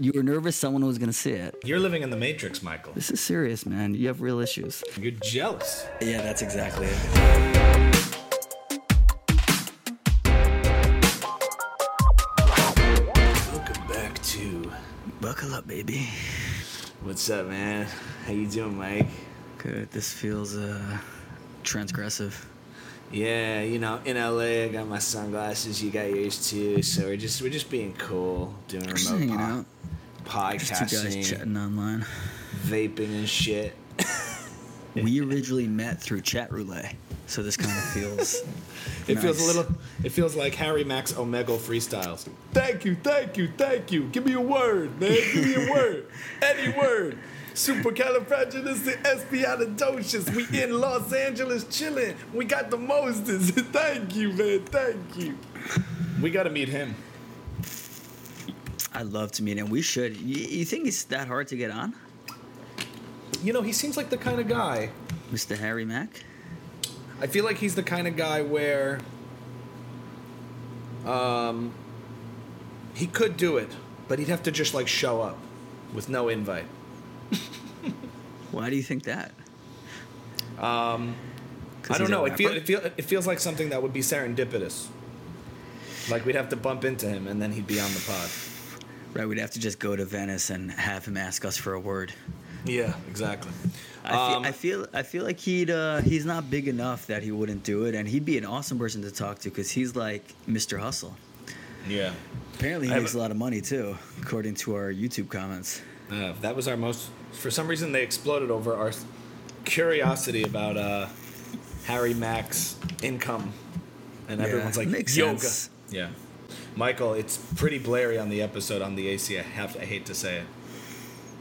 You were nervous someone was going to see it. You're living in the Matrix, Michael. This is serious, man. You have real issues. You're jealous. Yeah, that's exactly it. Welcome back to Buckle up, baby. What's up, man? How you doing, Mike? Good. This feels uh, transgressive. Yeah, you know, in LA, I got my sunglasses. You got yours too. So we're just we're just being cool, doing We're just remote hanging po- out. Just two guys podcasting, chatting online. vaping and shit. We originally met through chat roulette, so this kind of feels. It feels a little. It feels like Harry Mack's Omegle freestyles. Thank you, thank you, thank you. Give me a word, man. Give me a word. Any word. Supercalifragilisticexpialidocious. We in Los Angeles chilling. We got the mostest. thank you, man. Thank you. We got to meet him. I'd love to meet him. We should. You, you think it's that hard to get on, You know, he seems like the kind of guy. Mr. Harry Mack? I feel like he's the kind of guy where um he could do it, but he'd have to just like show up with no invite. Why do you think that? Um I don't know. It, feel, it, feel, it feels like something that would be serendipitous. Like we'd have to bump into him and then he'd be on the pod. Right, we'd have to just go to Venice and have him ask us for a word. Yeah, exactly. I feel, Um, I feel I feel like he'd uh, he's not big enough that he wouldn't do it, and he'd be an awesome person to talk to because he's like Mr. Hustle. yeah. Apparently, he I makes a lot of money too, according to our YouTube comments. Uh, that was our most. For some reason, they exploded over our curiosity about uh, Harry Mack's income, and Yeah, everyone's like makes yoga. sense. Yeah, Michael, it's pretty blary on the episode on the AC. I have. I hate to say it.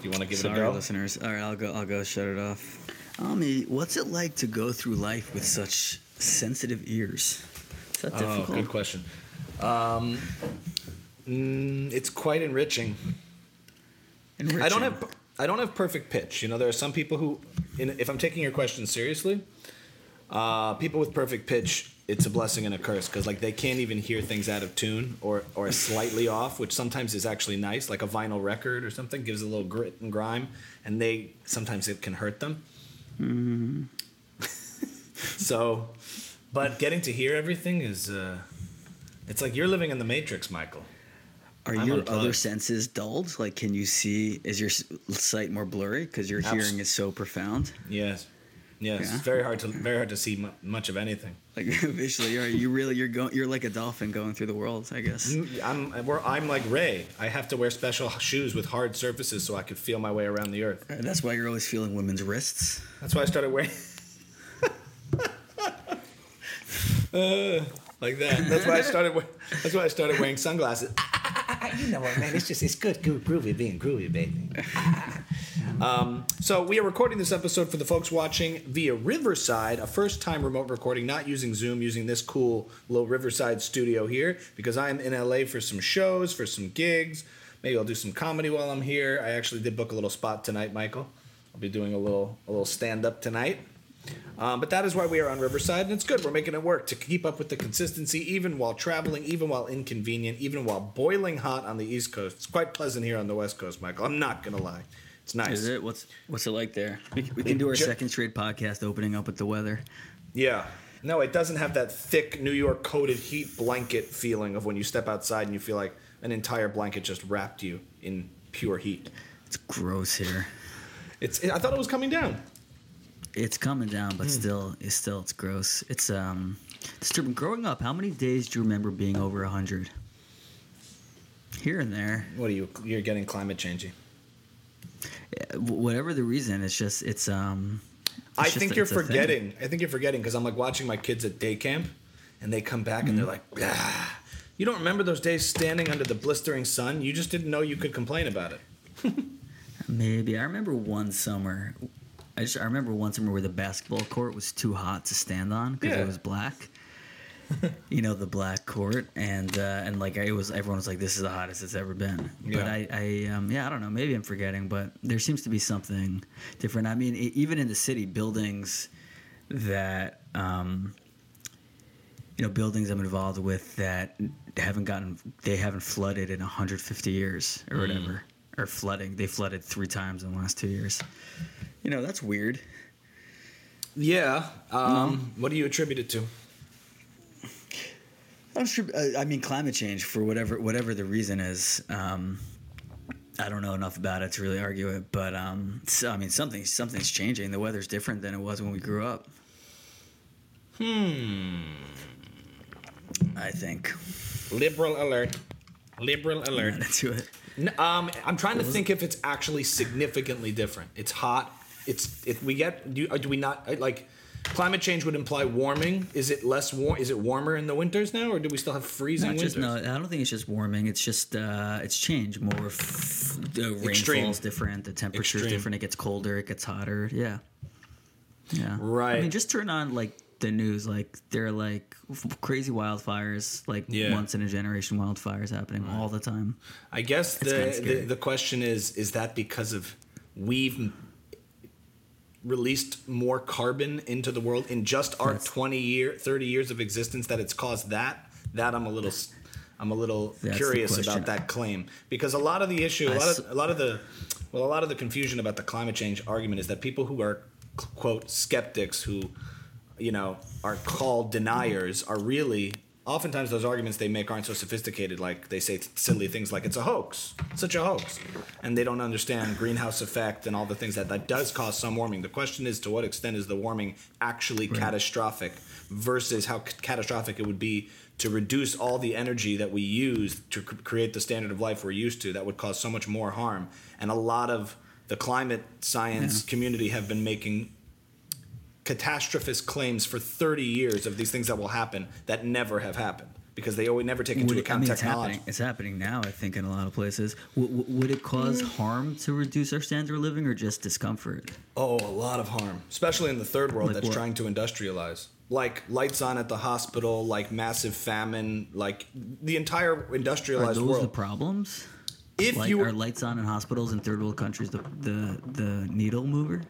Do you want to give Sorry, it a go? listeners. All right, I'll go. I'll go. Shut it off. Ami, what's it like to go through life with such sensitive ears? Is that Oh, difficult? good question. Um, mm, it's quite enriching. Enriching. I don't have I don't have perfect pitch. You know, there are some people who, in, if I'm taking your question seriously, uh, people with perfect pitch, it's a blessing and a curse because like they can't even hear things out of tune or or slightly off, which sometimes is actually nice, like a vinyl record or something gives a little grit and grime, and they sometimes it can hurt them. so, but getting to hear everything is. Uh, it's like you're living in the Matrix, Michael. Are I'm your unplugged. other senses dulled? Like, can you see? Is your sight more blurry because your Abs- hearing is so profound? Yes, yes. Yeah. It's very hard to very hard to see mu- much of anything. Like visually, you're you really you're going you're like a dolphin going through the world. I guess. I'm we're, I'm like Ray. I have to wear special shoes with hard surfaces so I could feel my way around the earth. Uh, That's why you're always feeling women's wrists. That's why I started wearing. Uh, like that. That's why I started. That's why I started wearing sunglasses. You know what, man? It's just it's good, gro- groovy being groovy, baby. um, so we are recording this episode for the folks watching via Riverside, a first-time remote recording, not using Zoom, using this cool little Riverside studio here because I am in LA for some shows, for some gigs. Maybe I'll do some comedy while I'm here. I actually did book a little spot tonight, Michael. I'll be doing a little a little stand-up tonight. Um, but that is why we are on Riverside, and it's good. We're making it work to keep up with the consistency, even while traveling, even while inconvenient, even while boiling hot on the East Coast. It's quite pleasant here on the West Coast, Michael. I'm not gonna lie. It's nice. Is it? What's what's it like there? We, can- we can do our Ju- second straight podcast opening up with the weather. Yeah. No, it doesn't have that thick New York coated heat blanket feeling of when you step outside and you feel like an entire blanket just wrapped you in pure heat. It's gross here. It's. I thought it was coming down. It's coming down, but still, it's still it's gross. It's um disturbing. Growing up, how many days do you remember being over hundred? Here and there, What are you? You're getting climate wh- whatever the reason, it's just it's um. it's I just think a- you're it's a thing. forgetting. I think you're forgetting because I'm like watching my kids at day camp, and they come back and they're like, ah. "You don't remember those days standing under the blistering sun? You just didn't know you could complain about it." Maybe I remember one summer. I just I remember one summer where the basketball court was too hot to stand on because Yeah. it was black. you know the black court, and uh, and like it was everyone was like, "This is the hottest it's ever been." But I, I um, yeah, I don't know. Maybe I'm forgetting, but there seems to be something different. I mean, e- even in the city, buildings that um, you know buildings I'm involved with that haven't gotten they haven't flooded in 150 years or whatever or flooding. They flooded three times in the last two years. You know, that's weird. Yeah. Um, What do you attribute it to? I'm sure. uh, I mean, climate change for whatever whatever the reason is. Um, I don't know enough about it to really argue it, but um, so, I mean, something something's changing. The weather's different than it was when we grew up. Hmm. I think. Liberal alert. Liberal alert. Into it. N- Um, I'm trying to think if it's actually significantly different. It's hot. It's if we get do, do we not uh, like climate change would imply warming. Is it less warm? Is it warmer in the winters now, or do we still have freezing Not winters? no, I don't think it's just warming. It's just uh, it's change. More f- the Extreme. rainfall's different. The temperature's Extreme. different. It gets colder. It gets hotter. Yeah, yeah. Right. I mean, just turn on like the news. Like there are like crazy wildfires, like Yeah. once in a generation wildfires happening all the time. I guess It's the, the the question is is that because of we've released more carbon into the world in just our That's- 20 year 30 years of existence that it's caused that that I'm a little i'm a little That's curious about that claim. Because a lot of the issue a lot of a lot of the well a lot of the confusion about the climate change argument is that people who are quote skeptics who you know are called deniers are really oftentimes those arguments they make aren't so sophisticated like they say silly things like it's a hoax such a hoax and they don't understand greenhouse effect and all the things that that does cause some warming. The question is to what extent is the warming actually catastrophic versus how c- catastrophic it would be to reduce all the energy that we use to c- create the standard of life we're used to that would cause so much more harm. And a lot of the climate science Yeah. community have been making catastrophist claims for 30 years of these things that will happen that never have happened because they always never take into Would account I mean, it's happening. It's happening now. I think in a lot of places. W- w- would it cause mm. harm to reduce our standard of living, or just discomfort? Oh, a lot of harm, especially in the third world Like that's what? trying to industrialize. Like lights on at the hospital, like massive famine, like the entire industrialized Are industrialized those world. the problems? if like, you are lights on in hospitals in third world countries the the, the needle mover?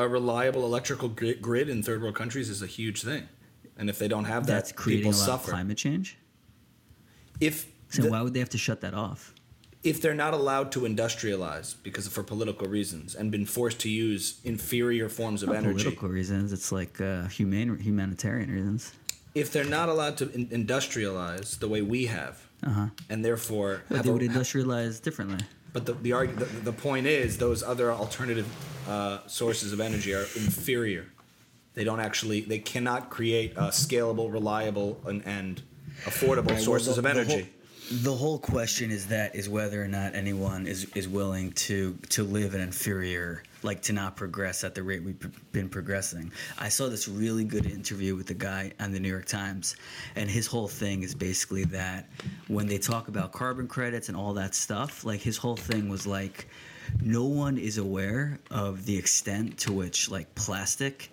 A reliable electrical grid in third world countries is a huge thing, and if they don't have that, That's creating people a lot suffer. of climate change. If So the- why would they have to shut that off? if they're not allowed to industrialize because of for political reasons and been forced to use inferior forms of Not energy, political reasons. It's like uh, humane humanitarian reasons. if they're not allowed to in- industrialize the way we have, Uh-huh. and therefore they a- would industrialize differently. But the the, argu- the the point is those other alternative uh, sources of energy are inferior. They don't actually they cannot create uh, scalable, reliable, and, and affordable sources of energy. The whole question is that is whether or not anyone is, is willing to to live an inferior, like to not progress at the rate we've been progressing. I saw this really good interview with the guy on the New York Times, and his whole thing is basically that when they talk about carbon credits and all that stuff, like his whole thing was like, no one is aware of the extent to which like plastic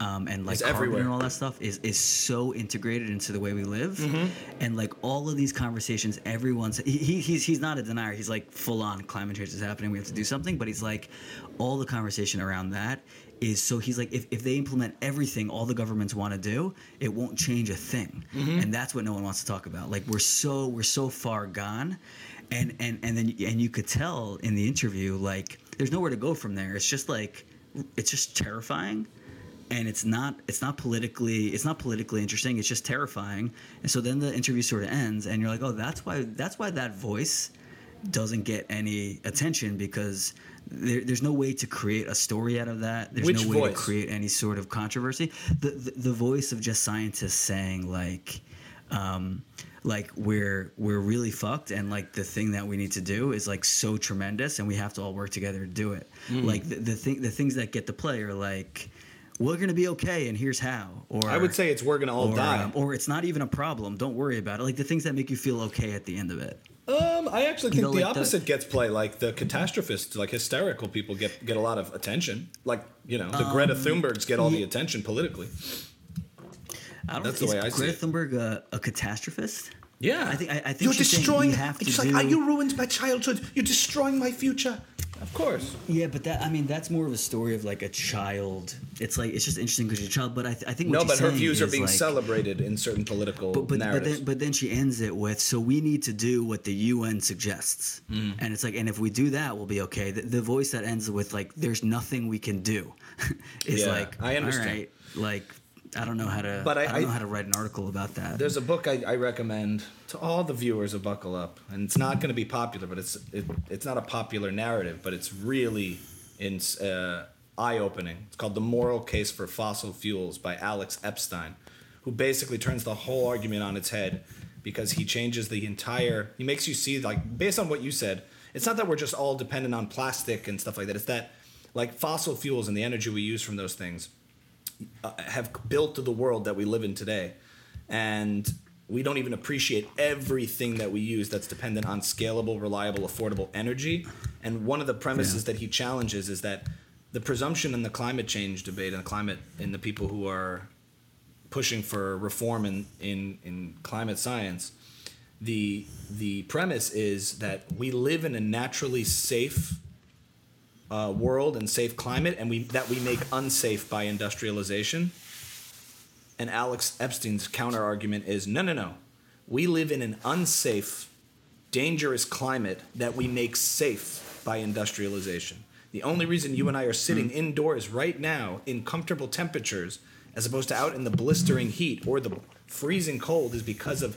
um, and like It's carbon everywhere. and all that stuff is is so integrated into the way we live, Mm-hmm. and like all of these conversations, everyone's he, he he's he's not a denier. He's like full on climate change is happening. We have to do something, but he's like all the conversation around that is so he's like if, if they implement everything all the governments want to do it won't change a thing Mm-hmm. and that's what no one wants to talk about like we're so we're so far gone and and and then and you could tell in the interview like there's nowhere to go from there it's just like it's just terrifying and it's not it's not politically it's not politically interesting it's just terrifying and so then the interview sort of ends and you're like oh that's why that's why that voice doesn't get any attention because there, there's no way to create a story out of that there's Which no way voice? to create any sort of controversy the, the the voice of just scientists saying like um, like we're we're really fucked and like the thing that we need to do is like so tremendous and we have to all work together to do it Mm. like the, the thing the things that get the play are like we're gonna be okay and here's how or I would say it's we're gonna all or, die. um, or it's not even a problem don't worry about it like the things that make you feel okay at the end of it Um, I actually think know, the like the- opposite gets play. Like the catastrophists, like hysterical people, get get a lot of attention. Like you know, the Greta Um, Thunbergs get all the attention politically. I don't That's the is way I see Greta. Thunberg a, a catastrophist Yeah, I think I, I think you're she's destroying. to It's do, like, are you ruined my childhood? You're destroying my future. Of course. Yeah, but that I mean that's more of a story of like a child. It's like it's just interesting because you're a child. But I, th- I think No, but her views are being like, celebrated in certain political But but, but then but then she ends it with so we need to do what the UN suggests, Mm. and it's like and if we do that we'll be okay. The, the voice that ends with like there's nothing we can do is Yeah, like I understand. All right, like I don't know how to. But I- I, don't I- know how to write an article about that. There's a book I, I recommend to all the viewers of Buckle Up, and it's not going to be popular, but it's it, it's not a popular narrative, but it's really in uh, eye opening. It's called "The Moral Case for Fossil Fuels" by Alex Epstein, who basically turns the whole argument on its head because he changes the entire. He makes you see like based on what you said, it's not that we're just all dependent on plastic and stuff like that. It's that like fossil fuels and the energy we use from those things uh, have built the world that we live in today and we don't even appreciate everything that we use that's dependent on scalable reliable affordable energy and one of the premises Yeah. that he challenges is that the presumption in the climate change debate and the climate in the people who are pushing for reform in, in, in climate science the the premise is that we live in a naturally safe uh, world and safe climate, and we that we make unsafe by industrialization. And Alex Epstein's counter argument is no, no, no. We live in an unsafe, dangerous climate that we make safe by industrialization. The only reason you and I are sitting indoors right now in comfortable temperatures, as opposed to out in the blistering heat or the freezing cold, is because of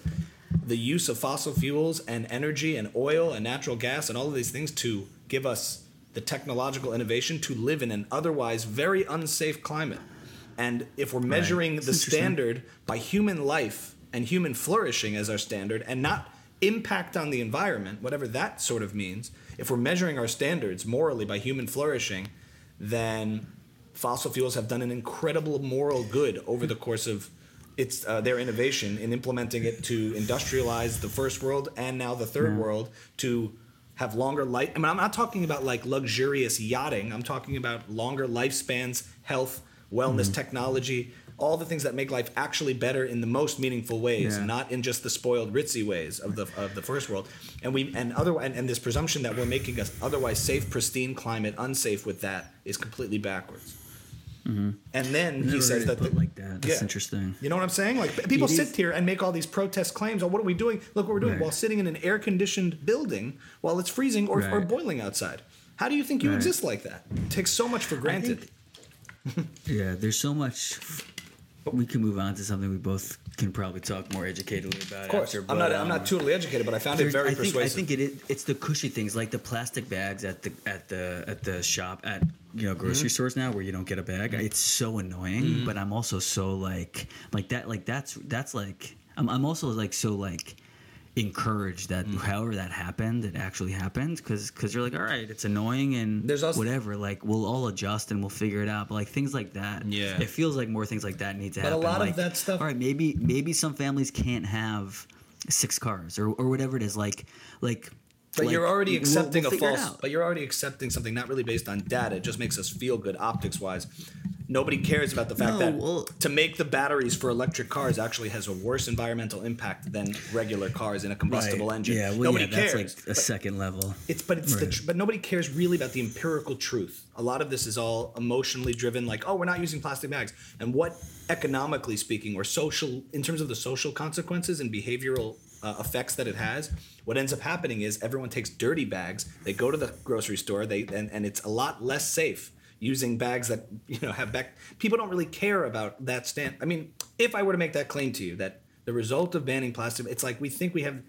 the use of fossil fuels and energy and oil and natural gas and all of these things to give us the technological innovation to live in an otherwise very unsafe climate. And if we're measuring It's the standard by human life and human flourishing as our standard and not impact on the environment, whatever that sort of means, if we're measuring our standards morally by human flourishing, then fossil fuels have done an incredible moral good over the course of its uh, their innovation in implementing it to industrialize the first world and now the third world to have longer life. I mean, I'm not talking about like luxurious yachting. I'm talking about longer lifespans, health, wellness, mm-hmm. technology, all the things that make life actually better in the most meaningful ways, Yeah. not in just the spoiled ritzy ways of the of the first world. And we and other and, and this presumption that we're making us otherwise safe, pristine climate unsafe with that is completely backwards. Mm-hmm. And then he says that the- like that. That's yeah. interesting. You know what I'm saying? Like people It sit is- here and make all these protest claims. Oh, what are we doing? Look what we're doing Right. while sitting in an air-conditioned building while it's freezing or, or boiling outside. How do you think you Right. exist like that? It takes so much for granted. Yeah, there's so much. We can move on to something we both can probably talk more educatedly about. of course, after, I'm not. but, I'm um, not totally educated, but I found it very I think, persuasive. I think it is, it's the cushy things like the plastic bags at the at the at the shop at you know grocery Mm-hmm. stores now where you don't get a bag. It's so annoying, but I'm also so like like that like that's that's like I'm I'm also like so like encouraged that Mm. however that happened it actually happened because because you're like all right it's annoying and There's also- whatever like we'll all adjust and we'll figure it out but like things like that Yeah. it feels like more things like that need to But a happen lot of that stuff- all right maybe maybe some families can't have six cars or, or whatever it is like like But like, you're already we'll- accepting we'll a false. But you're already accepting something not really based on data. It just makes us feel good optics wise. Nobody cares about the fact No, that well- to make the batteries for electric cars actually has a worse environmental impact than regular cars in a combustible Right. engine. Yeah, well, Nobody yeah, that's cares. like a second level. It's but it's the Right. tr- but nobody cares really about the empirical truth. A lot of this is all emotionally driven. Like, oh, we're not using plastic bags, and what economically speaking or social in terms of the social consequences and behavioral uh, effects that it has. What ends up happening is everyone takes dirty bags. They go to the grocery store. They and, and it's a lot less safe using bags that you know have back. People don't really care about that stand. I mean, if I were to make that claim to you that the result of banning plastic, it's like we think we have.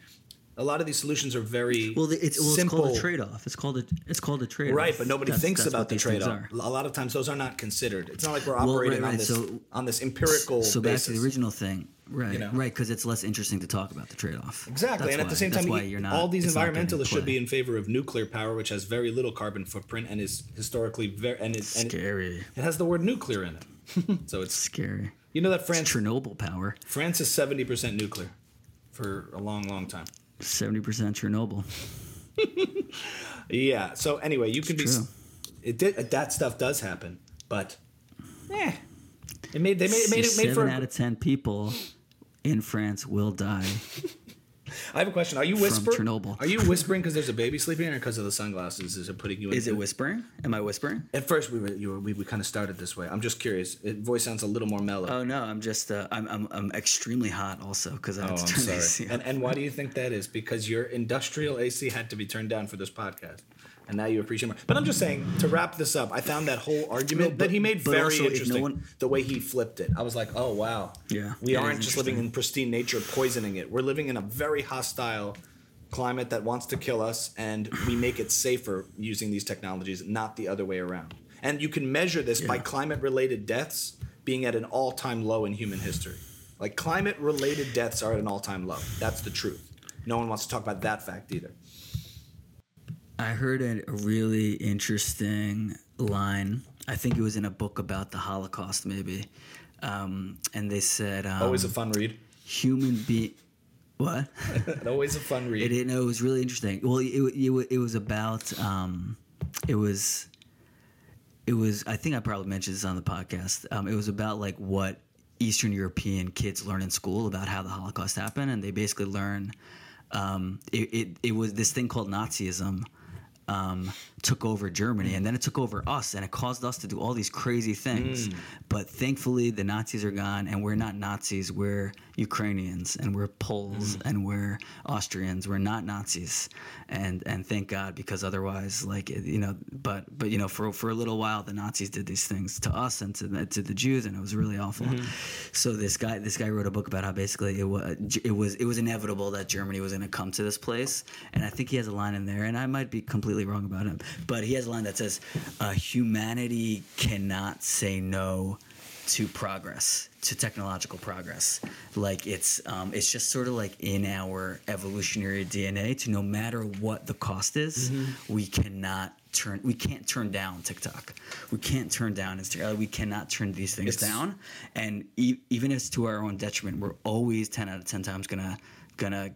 A lot of these solutions are very Well, it's, well, it's simple. called a trade-off. It's called a it's called a trade-off. Right, but nobody That's- thinks that's about the these trade-off. are. A lot of times those are not considered. It's not like we're Well, operating right, on this so- on this empirical So back basis. to the original thing, right? You know? Right, because it's less interesting to talk about the trade-off. Exactly, That's and at the same time, why you- you're not, all these it's environmentalists should be in favor of nuclear power, which has very little carbon footprint and is historically very and it, and it, scary. it has the word nuclear in it. so it's Scary. you know that It's France Chernobyl power. France is seventy percent nuclear for a long, long time. Seventy percent Chernobyl. Yeah. So anyway, you can be. true. It did that stuff does happen, but eh, it made they made, it made it made Seven for. out of ten people in France will die. I have a question. Are you whispering? Chernobyl. Are you whispering because there's a baby sleeping, or because of the sunglasses? Is it putting you? in Is it whispering? Am I whispering? At first, we were, you were, we, we kind of started this way. I'm just curious. It, voice sounds a little more mellow. Oh no, I'm just uh, I'm, I'm I'm extremely hot also because I Oh, had I'm to turn the sorry. AC And, and why do you think that is? Because your industrial AC had to be turned down for this podcast, and now you appreciate more. But I'm just saying to wrap this up. I found that whole argument No, but- that he made very also, if no interesting. one- the way he flipped it, I was like, oh wow, Yeah, we aren't just living in pristine nature, poisoning it. We're living in a very hostile climate that wants to kill us, and we make it safer using these technologies, not the other way around. And you can measure this by climate-related deaths being at an all-time low in human history. Like climate-related deaths are at an all-time low. That's the truth. No one wants to talk about that fact either. I heard a really interesting line. I think it was in a book about the Holocaust, maybe. Um, and they said, um, Always a fun read. human being. What? Always a fun read. It, it, no, it was really interesting. Well, it, it, it, was about. Um, it was. It was. I think I probably mentioned this on the podcast. Um, it was about like what Eastern European kids learn in school about how the Holocaust happened, and they basically learn. Um, it, it, it was this thing called Nazism. Um, took over Germany mm. and then it took over us and it caused us to do all these crazy things. Mm. But thankfully, the Nazis are gone and we're not Nazis. We're Ukrainians and we're Poles mm. and we're Austrians. We're not Nazis, and and thank God because otherwise, like you know, but but you know, for for a little while, the Nazis did these things to us and to the, to the Jews, and it was really awful. Mm-hmm. So this guy this guy wrote a book about how basically it was it was it was inevitable that Germany was going to come to this place, and I think he has a line in there, and I might be completely wrong about him, but he has a line that says, uh, "Humanity cannot say no." to progress to technological progress. Like it's um, it's just sort of like in our evolutionary dna to no matter what the cost is we cannot turn we can't turn down tiktok. We can't turn down instagram. We cannot turn these things It's- down. And e- even if it's to our own detriment we're always 10 out of 10 times gonna gonna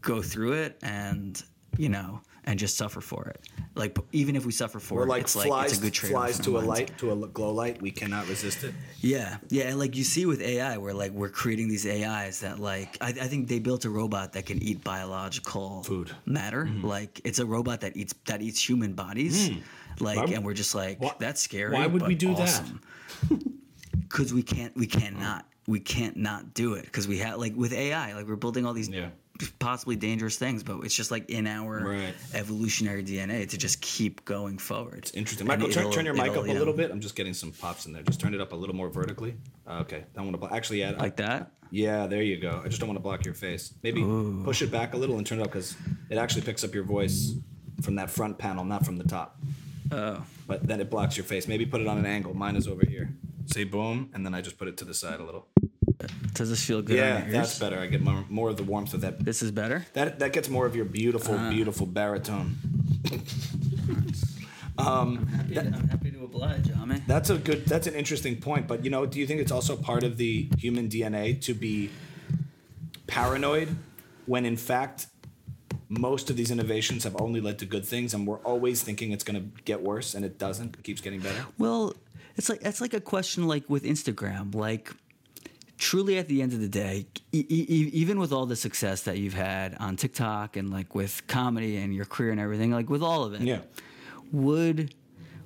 go through it and you know and just suffer for it like even if we suffer for We're it like it's flies, like it's a good trade flies to a light, to a glow light. We cannot resist it. yeah, yeah, and like you see with AI, where like we're creating these AIs that like I, I think they built a robot that can eat biological Food. matter. Mm-hmm. Like it's a robot that eats that eats human bodies. Mm. Like, Why- and we're just like why- that's scary. why would we do that? Because we can't, we can't we can't not do it. Because we have like with AI, like we're building all these Yeah. Possibly dangerous things, but it's just like in our Right. evolutionary DNA to just keep going forward. It's Interesting. And Michael, turn, turn your mic up a little bit. I'm just getting some pops in there. Just turn it up a little more vertically. Uh, okay. I don't want to actually yeah. like that. Yeah, there you go. I just don't want to block your face. Maybe push it back a little and turn it up because it actually picks up your voice from that front panel, not from the top. Oh, But then it blocks your face. Maybe put it on an angle. Mine is over here. Say boom, and then I just put it to the side a little. Does this feel good? yeah, on your ears? that's better. I get more, more of the warmth of that. This is better. That that gets more of your beautiful, Ah. beautiful baritone. I'm happy, to, I'm happy to oblige, Ami. That's a good. That's an interesting point. But you know, do you think it's also part of the human DNA to be paranoid when in fact most of these innovations have only led to good things, and we're always thinking it's going to get worse, and it doesn't. It keeps getting better. Well, it's like it's like a question like with Instagram, like truly at the end of the day, e- e- even with all the success that you've had on TikTok and like with comedy and your career and everything, like with all of it, Yeah. would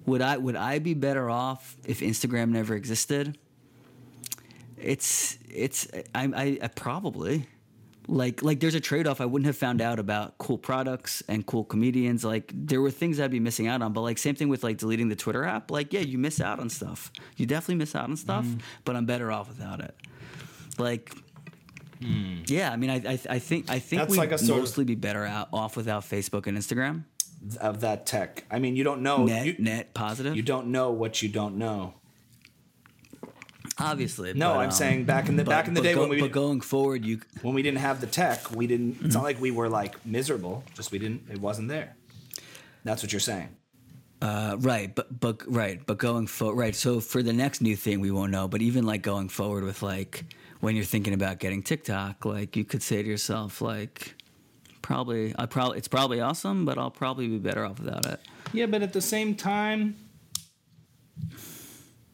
would I would I be better off if Instagram never existed? It's it's I I, I probably like like there's a trade off. I wouldn't have found out about cool products and cool comedians. Like there were things I'd be missing out on. But like same thing with like deleting the Twitter app. Like yeah, you miss out on stuff. You definitely miss out on stuff. Mm-hmm. But I'm better off without it. Like. Yeah, I mean, I, I, I think I think That's we'd like a sort of- mostly be better out, off without Facebook and Instagram. Of that tech. I mean, you don't know. Net, you, net, positive. you don't know what you don't know. Obviously, No, but, I'm um, saying back in the but- back in the day go- when we but going forward, you when we didn't have the tech, we didn't. It's not like we were like miserable. Just we didn't. It wasn't there. That's what you're saying. uh, right, but but right, but going forward, right. So for the next new thing, we won't know. But even like going forward with like when you're thinking about getting TikTok, like you could say to yourself, like probably I probably it's probably awesome, but I'll probably be better off without it. Yeah, but at the same time,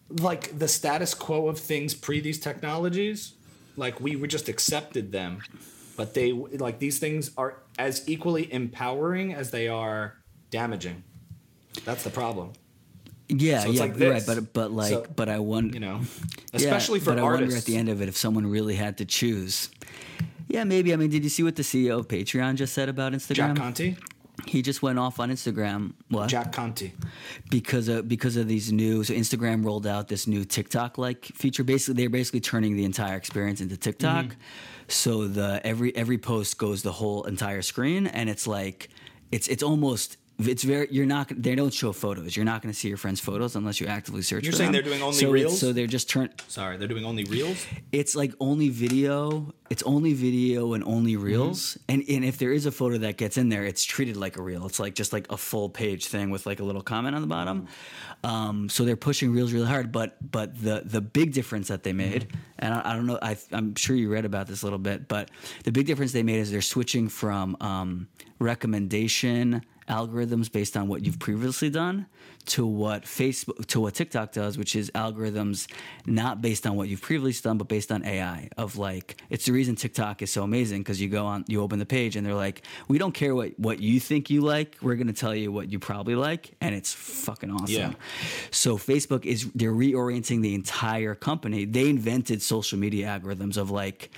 like the status quo of things pre these technologies, like we just accepted them but they like these things are as equally empowering as they are damaging. That's the problem. Yeah, So it's yeah, like right. But but like, So, but I wonder, You know, especially for but I wonder at the end of it if someone really had to choose. Yeah, maybe. I mean, did you see what the CEO of Patreon just said about Instagram? Jack Conte, He just went off on Instagram. What? Jack Conte. because of because of these new so Instagram rolled out this new TikTok like feature. Basically, they're basically turning the entire experience into TikTok. Mm-hmm. So the every every post goes the whole entire screen, and it's like it's it's almost. It's very. You're not. They don't show photos. You're not going to see your friends' photos unless you actively search. You're saying them. they're doing only so Reels? So they're just turn. Sorry, they're doing only reels. It's like only video. It's only video and only Mm-hmm. reels. And and if there is a photo that gets in there, it's treated like a reel. It's like just like a full page thing with like a little comment on the bottom. Um, so they're pushing reels really hard. But but the the big difference that they made, and I, I don't know, I, I'm sure you read about this a little bit, but the big difference they made is they're switching from um, recommendation algorithms based on what you've previously done to what Facebook to what TikTok does, which is algorithms not based on what you've previously done, but based on AI. Of like, it's the reason TikTok is so amazing because you go on, you open the page, and they're like, we don't care what what you think you like, we're gonna tell you what you probably like, and it's fucking awesome. Yeah. So Facebook is they're reorienting the entire company. They invented social media algorithms of like,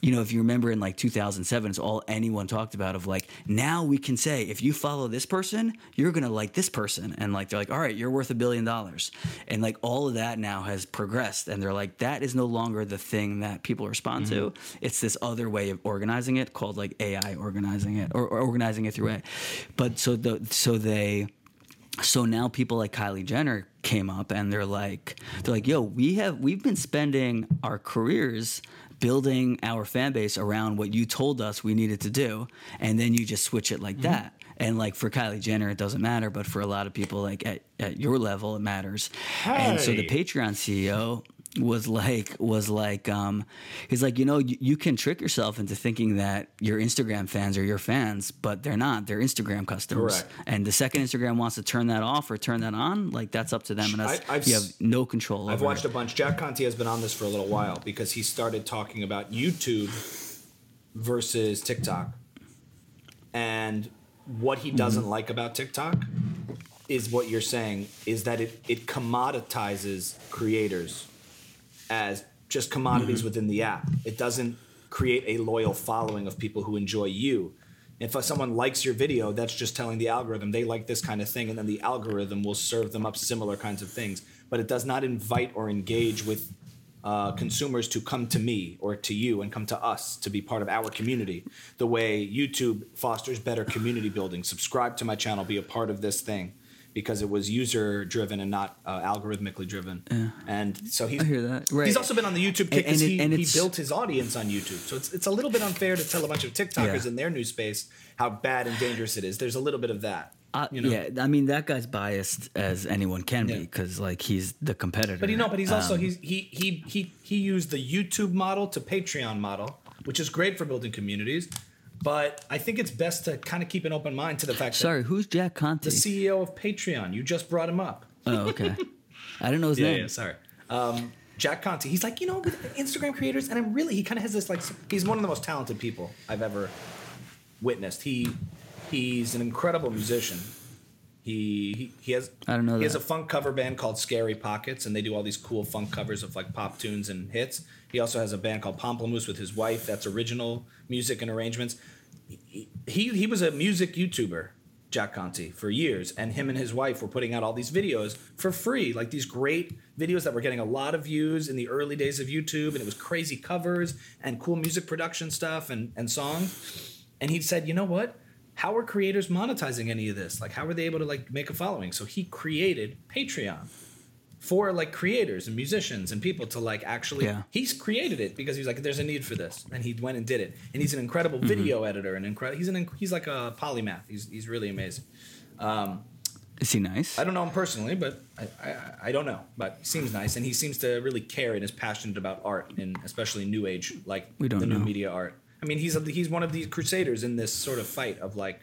you know, if you remember in like 2007, it's all anyone talked about of like, now we can say if you follow this person, you're gonna like this person, and like they're like, all right, you're worth a billion dollars, and like all of that now has progressed, and they're like, that is no longer the thing that people respond to. It's this other way of organizing it called like AI organizing it or, or organizing it through it. But so the so they so now people like Kylie Jenner came up and they're like they're like yo we have we've been spending our careers building our fan base around what you told us we needed to do and then you just switch it like Mm-hmm. that and like for Kylie Jenner it doesn't matter but for a lot of people like at, at your level it matters and so the Patreon CEO was like was like um he's like you know you, you can trick yourself into thinking that your Instagram fans are your fans but they're not they're Instagram customers Correct. and the second Instagram wants to turn that off or turn that on like that's up to them and I- I've you have no control over I've watched it. a bunch. Jack Conte has been on this for a little while because he started talking about YouTube versus TikTok. And what he doesn't Mm-hmm. like about TikTok is what you're saying is that it, it commoditizes creators as just commodities Mm-hmm. within the app. It doesn't create a loyal following of people who enjoy you. If someone likes your video, that's just telling the algorithm they like this kind of thing, and then the algorithm will serve them up similar kinds of things. But it does not invite or engage with uh, consumers to come to me or to you and come to us to be part of our community. The way YouTube fosters better community building. Subscribe to my channel, be a part of this thing. Because it was user driven and not uh, algorithmically driven, and so he's I hear that. Right. He's also been on the YouTube kick And- and because it- he, and he it's- built his audience on YouTube. So it's, it's a little bit unfair to tell a bunch of TikTokers Yeah. in their new space how bad and dangerous it is. There's a little bit of that. Uh, you know? Yeah, I mean that guy's biased as anyone can be because like he's the competitor. But you know, but he's also Um, he's he he he he used the YouTube model to Patreon model, which is great for building communities. But I think it's best to kind of keep an open mind to the fact that sorry, who's Jack Conte? the CEO of Patreon, you just brought him up. oh, okay. I don't know his name. sorry. Um, Jack Conte, he's like, you know, with Instagram creators, and I'm really, he kind of has this like, he's one of the most talented people I've ever witnessed. He, he's an incredible musician. He, he, he has, I don't know He has a funk cover band called Scary Pockets, and they do all these cool funk covers of like pop tunes and hits. He also has a band called Pomplamoose with his wife. That's original music and arrangements. He, he, he was a music YouTuber. Jack Conte for years, and him and his wife were putting out all these videos for free, like these great videos that were getting a lot of views in the early days of YouTube, and it was crazy covers and cool music production stuff and, and songs. And he said, you know what? How are creators monetizing any of this? Like, how are they able to like make a following? So he created Patreon for like creators and musicians and people to like actually Yeah. he's created it because he's like there's a need for this and he went and did it and he's an incredible mm-hmm. video editor and incredible he's an inc- he's like a polymath he's he's really amazing um, Is he nice? I don't know him personally but I, I I don't know but he seems nice and he seems to really care and is passionate about art and especially new age like We don't the new media art I mean he's a, he's one of these crusaders in this sort of fight of like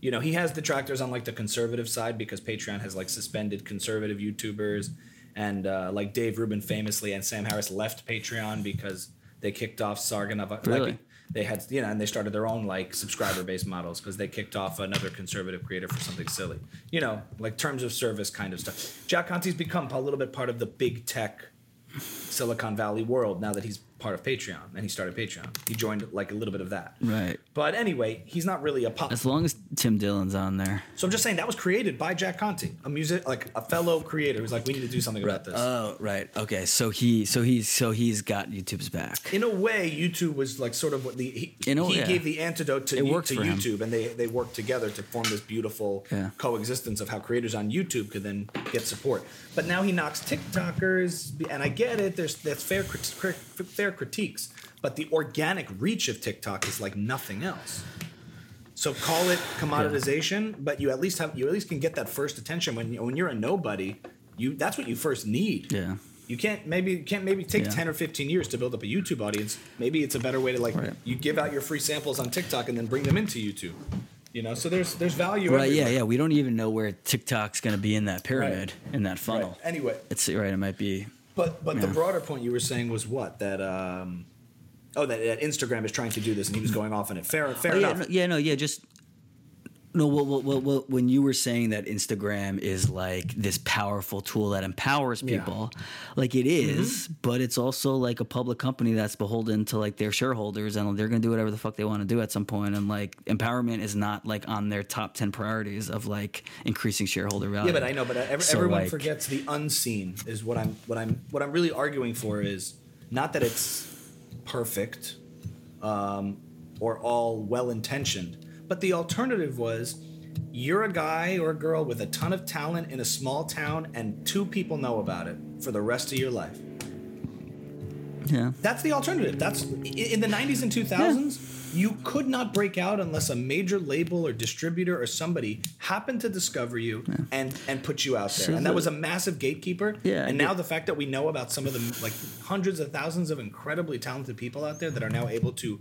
you know, he has detractors on like the conservative side because Patreon has like suspended conservative YouTubers, and uh, like Dave Rubin famously and Sam Harris left Patreon because they kicked off Sargon of Really? Like, they had you know and they started their own like subscriber based models because they kicked off another conservative creator for something silly. You know like terms of service kind of stuff. Jack Conte's become a little bit part of the big tech silicon valley world now that he's part of Patreon, and he started Patreon. He joined like a little bit of that. Right. But anyway, he's not really a pop. As long as Tim Dillon's on there. So I'm just saying that was created by Jack Conte, a music like a fellow creator who's like, we need to do something about this. Oh, right. Okay. So he, so he's, so he's got YouTube's back. in a way, YouTube was like sort of what the he, In a- he yeah. gave the antidote to, It worked to for him. YouTube, and they they worked together to form this beautiful Yeah. coexistence of how creators on YouTube could then get support. But now he knocks TikTokers, and I get it. There's that's fair fair critiques, but the organic reach of TikTok is like nothing else. So call it commoditization, but you at least have you at least can get that first attention when you, when you're a nobody. You that's what you first need. Yeah. You can't maybe you can't maybe take Yeah. ten or fifteen years to build up a YouTube audience. Maybe it's a better way to like Right. you give out your free samples on TikTok and then bring them into YouTube. You know, so there's there's value. Right. Yeah. everywhere. Yeah. We don't even know where TikTok's going to be in that pyramid, in that Right. funnel. Anyway, It's right. It might be. But but the broader point you were saying was what that um oh that, that Instagram is trying to do this and he was going off on it. Fair fair Oh, yeah, enough. no, yeah, no, yeah, just no. Well, well, well, when you were saying that Instagram is like this powerful tool that empowers Yeah. people, like it is, but it's also like a public company that's beholden to like their shareholders, and they're gonna do whatever the fuck they want to do at some point. and like empowerment is not like on their top ten priorities of like increasing shareholder value. Yeah, but I know, but ev- So, everyone like- forgets the unseen. Is what I'm what I'm what I'm really arguing for is not that it's perfect um, or all well intentioned, but the alternative was you're a guy or a girl with a ton of talent in a small town, and two people know about it for the rest of your life. Yeah. That's the alternative. That's in the 90s and 2000s. You could not break out unless a major label or distributor or somebody happened to discover you and and put you out there. So and that was a massive gatekeeper. Yeah, And now the fact that we know about some of the like hundreds of thousands of incredibly talented people out there that are now able to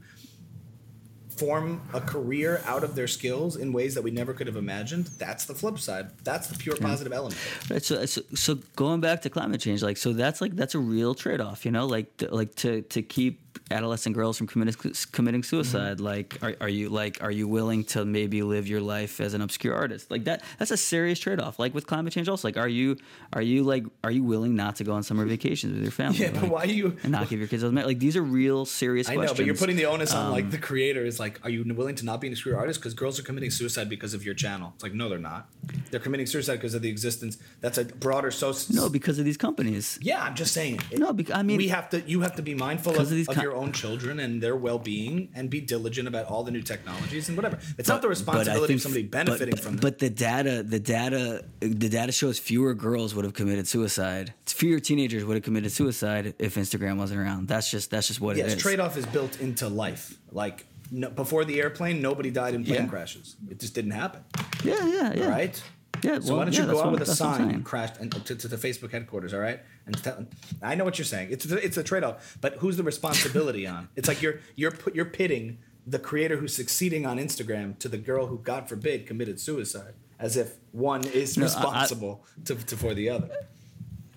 form a career out of their skills in ways that we never could have imagined. That's the flip side. That's the pure positive element. Right, so, so so going back to climate change, like so that's like that's a real trade off, you know, like to, like to to keep adolescent girls from committing committing suicide. Like, are, are you like are you willing to maybe live your life as an obscure artist? Like that that's a serious trade off. Like with climate change, also, like are you are you like are you willing not to go on summer vacations with your family? Yeah, but Like, why are you- and not give your kids those? Like these are real serious I know, questions. but you're putting the onus on Um, like the creator is like, are you willing to not be an obscure artist? Because girls are committing suicide because of your channel. It's like, no, they're not. They're committing suicide because of the existence. That's a broader social. no because of these companies. Yeah, I'm just saying. it- No, bec- I mean- we have to. You have to be mindful of, of these of co- your own children and their well-being, and be diligent about all the new technologies and whatever. It's not the responsibility think- of somebody benefiting but, from them. But the data, the data, the data shows fewer girls would have committed suicide. Fewer teenagers would have committed suicide if Instagram wasn't around. That's just that's just what yes, it is. trade-off is built into life. Like no, before the airplane, nobody died in plane Yeah. crashes. It just didn't happen. Yeah, yeah, yeah. Right. Yeah. So well, why don't you that's go out with a that's what I'm sign saying. and crash and to, to the Facebook headquarters, all right? And tell, I know what you're saying. It's it's a trade off, but who's the responsibility on? It's like you're you're put you're pitting the creator who's succeeding on Instagram to the girl who, God forbid, committed suicide, as if one is No, I- I- responsible to, to for the other.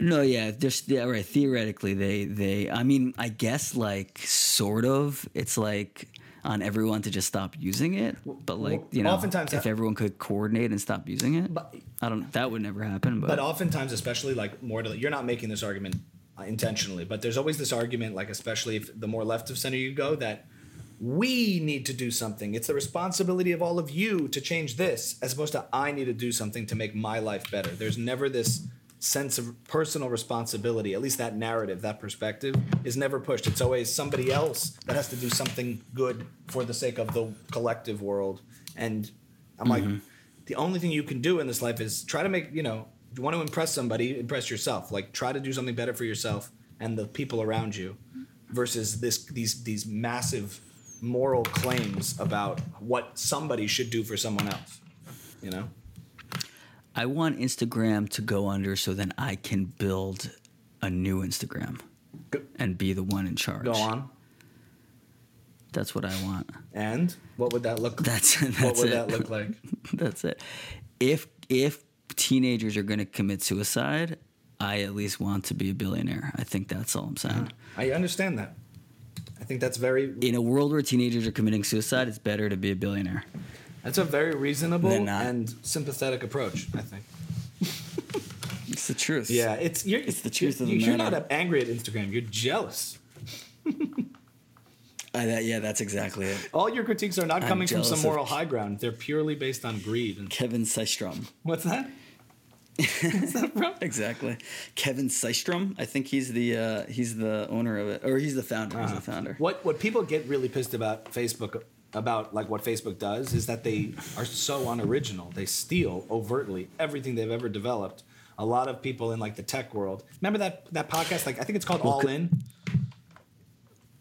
No, yeah, just yeah, right. Theoretically, they they. I mean, I guess like sort of. It's like on everyone to just stop using it, but like you know, oftentimes if that- everyone could coordinate and stop using it, But- I don't. That would never happen. But, But oftentimes, especially like more to you're not making this argument uh, intentionally, but there's always this argument, like especially if the more left of center you go, that we need to do something. It's the responsibility of all of you to change this, as opposed to I need to do something to make my life better. There's never this sense of personal responsibility. At least that narrative, that perspective, is never pushed. It's always somebody else that has to do something good for the sake of the collective world. And I'm like, mm-hmm. the only thing you can do in this life is try to make, you know, you want to impress somebody, impress yourself. Like try to do something better for yourself and the people around you versus this these these massive moral claims about what somebody should do for someone else. You know? I want Instagram to go under so then I can build a new Instagram Go, and be the one in charge. go on. That's what I want. And what would that look That's that's what would it. that look like? That's it. If if teenagers are going to commit suicide, I at least want to be a billionaire. I think that's all I'm uh-huh. saying. I understand that. I think that's very In a world where teenagers are committing suicide, it's better to be a billionaire. That's a very reasonable They're not. and sympathetic approach. I think. It's the truth. Yeah, it's you're, It's the truth of the matter. You're matter. not angry at Instagram. You're jealous. I, that, yeah, that's exactly it. All your critiques are not I'm coming from jealous some of- moral high ground. They're purely based on greed. And Kevin Systrom. what's that? Exactly. Kevin Systrom. I think he's the uh, he's the owner of it, or he's the founder. He's the founder. What what people get really pissed about Facebook about like what Facebook does is that they are so unoriginal. They steal overtly everything they've ever developed. A lot of people in like the tech world. Remember that that podcast? Like I think it's called Well, All In.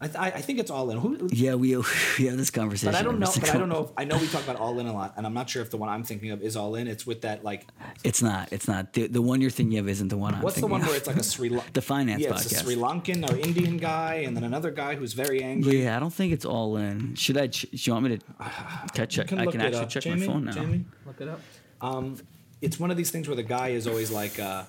I, th- I I think it's All In. Who? Yeah, we we have this conversation. But I don't know. But I don't know. If, I know we talk about All In a lot, and I'm not sure if the one I'm thinking of is All In. It's with that like It's not. It's not. The, the one you're thinking of isn't the one I'm thinking what's the one of. where it's like a Sri Lanka The finance yeah, it's a. Sri Lankan or Indian guy, and then another guy who's very angry. Yeah, I don't think it's all in. Should I? Ch- do you want me to? Can I check? I look can it actually up. check Jamie, my phone now. Jamie, look it up. Um, it's one of these things where the guy is always like, uh,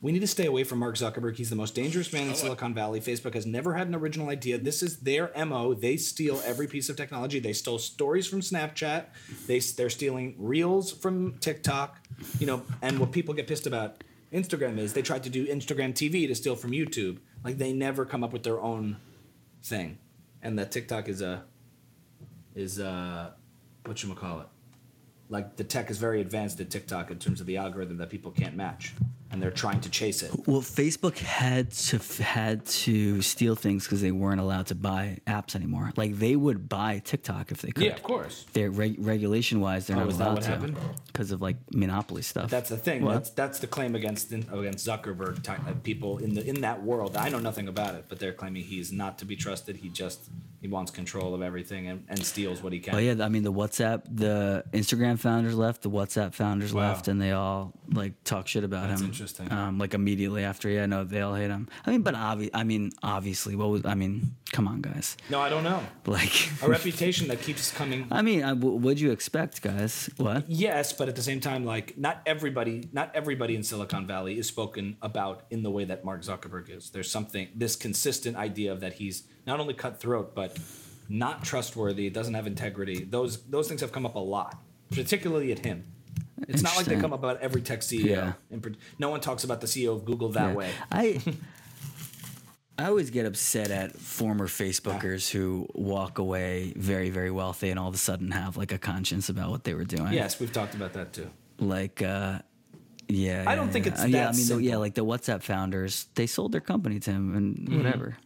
"We need to stay away from Mark Zuckerberg. He's the most dangerous man in oh, Silicon Valley. Facebook has never had an original idea. This is their mo. They steal every piece of technology. They stole stories from Snapchat. They they're stealing reels from TikTok. You know, and what people get pissed about." Instagram is they tried to do Instagram TV to steal from YouTube. Like they never come up with their own thing, and that TikTok is a is a what you call it like the tech is very advanced at TikTok in terms of the algorithm that people can't match, and they're trying to chase it. Well, Facebook had to had to steal things because they weren't allowed to buy apps anymore. Like they would buy TikTok if they could. Yeah, of course. They're reg- regulation wise, they're Oh, not allowed to because of like monopoly stuff. That's the thing. What? That's that's the claim against against Zuckerberg. Ty- uh, People in the in that world. I know nothing about it, but they're claiming he's not to be trusted. He just he wants control of everything and, and steals what he can. Oh yeah, I mean the WhatsApp, the Instagram founders left, the WhatsApp founders Wow. left, and they all like talk shit about That's him. Interesting. Um, like immediately after, yeah, no, they all hate him. I mean, but obvi- I mean, obviously, what was? I mean, come on, guys. No, I don't know. Like, A reputation that keeps coming. I mean, I, w- what'd you expect, guys? What? Yes, but at the same time, like not everybody, not everybody in Silicon Valley is spoken about in the way that Mark Zuckerberg is. There's something, this consistent idea of that he's not only cutthroat but not trustworthy, doesn't have integrity. Those those things have come up a lot, particularly at him. It's not like they come up about every tech CEO. Yeah. No one talks about the CEO of Google that Yeah. way. I I always get upset at former Facebookers who walk away very, very wealthy and all of a sudden have like a conscience about what they were doing. Yes, we've talked about that too. Like, uh, yeah. I don't yeah, think it's yeah. that I mean, the- yeah, like the WhatsApp founders, they sold their company to him and Mm-hmm. whatever.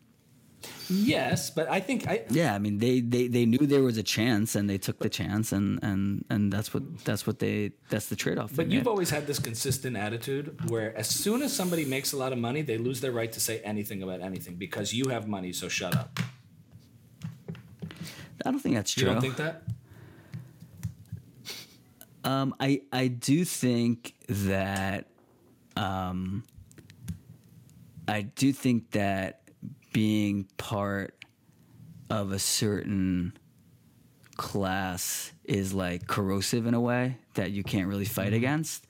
Yes, but I think I, Yeah, I mean, they, they they knew there was a chance and they took the chance and and and that's what that's what they that's the trade off. But you've always had this consistent attitude where as soon as somebody makes a lot of money, they lose their right to say anything about anything because you have money, so shut up. I don't think that's true. You don't think that? Um, I I do think that um, I do think that being part of a certain class is like corrosive in a way that you can't really fight Mm-hmm. against.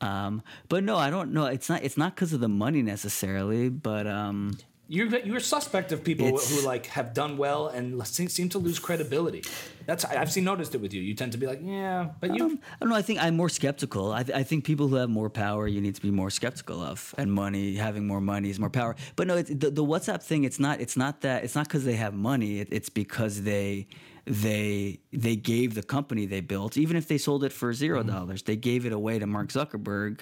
Um, but no, I don't know. It's not. It's not because of the money necessarily, but um, You're you're suspect of people It's- who like have done well and seem, to lose credibility. That's I've seen noticed it with you. You tend to be like, yeah, but you. Um, I don't know. I think I'm more skeptical. I, th- I think people who have more power, you need to be more skeptical of, and money, having more money is more power. But no, it's, the, the WhatsApp thing. It's not. It's not that. It's not because they have money. It, it's because they they they gave the company they built, even if they sold it for zero dollars, they gave it away to Mark Zuckerberg,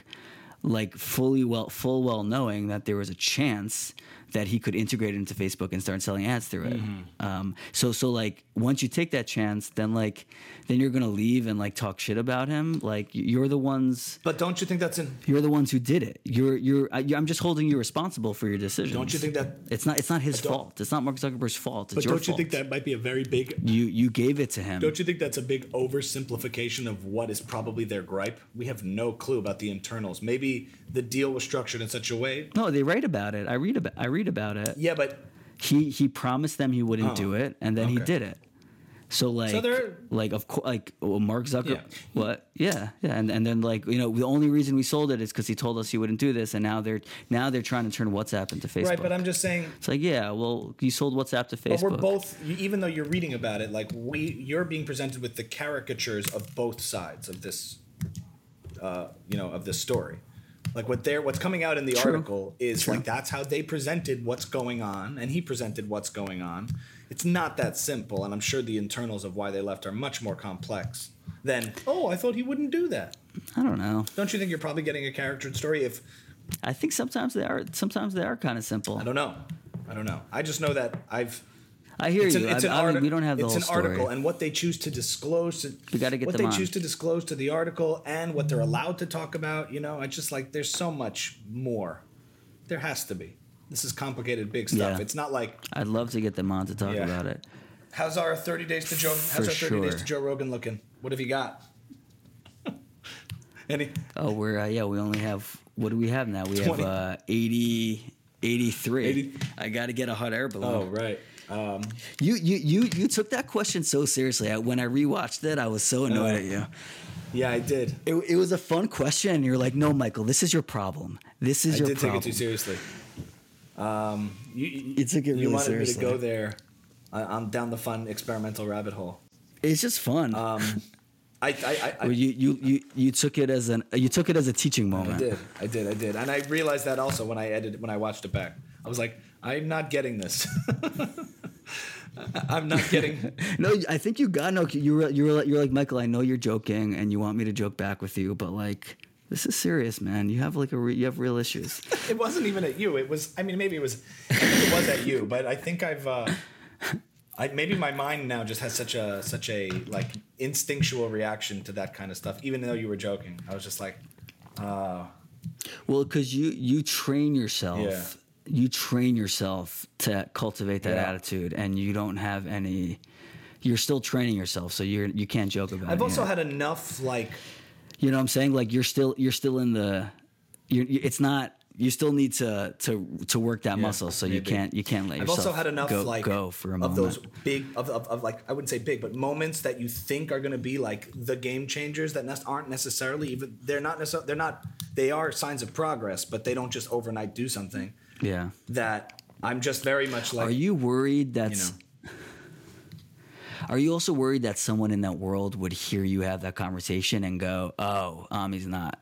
like fully well, full well knowing that there was a chance that he could integrate it into Facebook and start selling ads through it. Um, so so like once you take that chance, then like then you're gonna leave and like talk shit about him. Like you're the ones but don't you think that's in? you're the ones who did it. You're you're I, I'm just holding you responsible for your decisions. Don't you think that? it's not it's not his fault. It's not Mark Zuckerberg's fault. It's But don't you fault. think that might be a very big? you you gave it to him? Don't you think that's a big oversimplification of what is probably their gripe? We have no clue about the internals. Maybe the deal was structured in such a way. no, they write about it. I read about I read about it. Yeah, but He he promised them he wouldn't Oh, do it, and then he did it. So like, So like of course, like well, Mark Zucker. Yeah. What? Yeah, yeah. And and then like you know the only reason we sold it is because he told us he wouldn't do this, and now they're now they're trying to turn WhatsApp into Facebook. Right, but I'm just saying. It's like yeah, well you sold WhatsApp to Facebook. But we're both, even though you're reading about it, like we, you're being presented with the caricatures of both sides of this, uh, you know, of this story. Like what they're, what's coming out in the True. article is True. like that's how they presented what's going on, and he presented what's going on. It's not that simple, and I'm sure the internals of why they left are much more complex than. Oh, I thought he wouldn't do that. I don't know. Don't you think you're probably getting a charactered story if I think sometimes they are. Sometimes they are kind of simple. I don't know. I don't know. I just know that I've I hear it's you. An, it's I, an I mean, article. we don't have the it's an story. article, and what they choose to disclose. To, We gotta get what they on. choose to disclose to the article and what they're allowed to talk about. You know, I just like there's so much more. There has to be. This is complicated, big stuff. Yeah. It's not like I'd love to get them on to talk Yeah. about it. how's our 30 days to Joe. How's For our 30 days to Joe Rogan looking? What have you got? Any? Oh, we're uh, yeah. We only have what do we have now? We 20. have uh, 80, 83. 80. I got to get a hot air balloon. Oh right. Um, You you you you took that question so seriously. I, when I rewatched it, I was so annoyed Oh. at you. yeah, I did. It, it was a fun question, and you're like, "No, Michael, this is your problem. This is I your did problem." take it too seriously. Um, you, you, You took it you really wanted seriously. me to go there. I, am down the fun experimental rabbit hole. It's just fun. Um, I, I, I, I, you, you you you took it as an you took it as a teaching moment. I did, I did, I did, and I realized that also when I edited when I watched it back. I was like, I'm not getting this. I'm not getting. No, I think you got no. You were you were like- you're like Michael. I know you're joking, and you want me to joke back with you, but like this is serious, man. You have like a re, you have real issues. It wasn't even at you. It was. I mean, maybe it was. I think it was at you, but I think I've. Uh, I, maybe my mind now just has such a such a like instinctual reaction to that kind of stuff. Even though you were joking, I was just like, uh, Well, because you you train yourself. Yeah. You train yourself to cultivate that Yeah. attitude, and you don't have any. You're still training yourself, so you're you can't joke about it. I've also yet. had enough like You know what I'm saying? Like you're still you're still in the. You're, it's not. You still need to to to work that Yeah, muscle, so you can't you can't let I've yourself also had enough go, like go for a of moment. those big of, of, of like I wouldn't say big, but moments that you think are going to be like the game changers that ne- aren't necessarily even they're not necessarily they're not they are signs of progress, but they don't just overnight do something yeah. that I'm just very much like Are you worried you that's know Are you also worried that someone in that world would hear you have that conversation and go, "Oh, Ami's not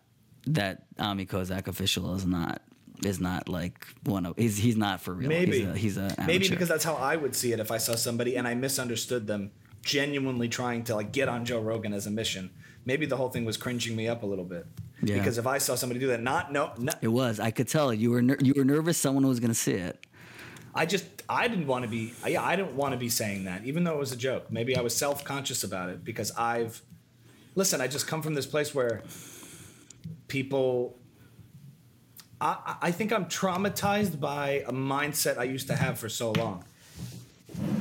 that Ami Kozak official is not is not like one of he's he's not for real. maybe he's a, he's a maybe because that's how I would see it if I saw somebody and I misunderstood them genuinely trying to like get on Joe Rogan as a mission. Maybe the whole thing was cringing me up a little bit. Yeah. Because if I saw somebody do that, not no, no it was. I could tell you were ner- you were nervous someone was going to see it. I just I didn't want to be yeah I didn't want to be saying that even though it was a joke. Maybe I was self conscious about it because I've listen. I just come from this place where people. I, I- I think I'm traumatized by a mindset I used to have for so long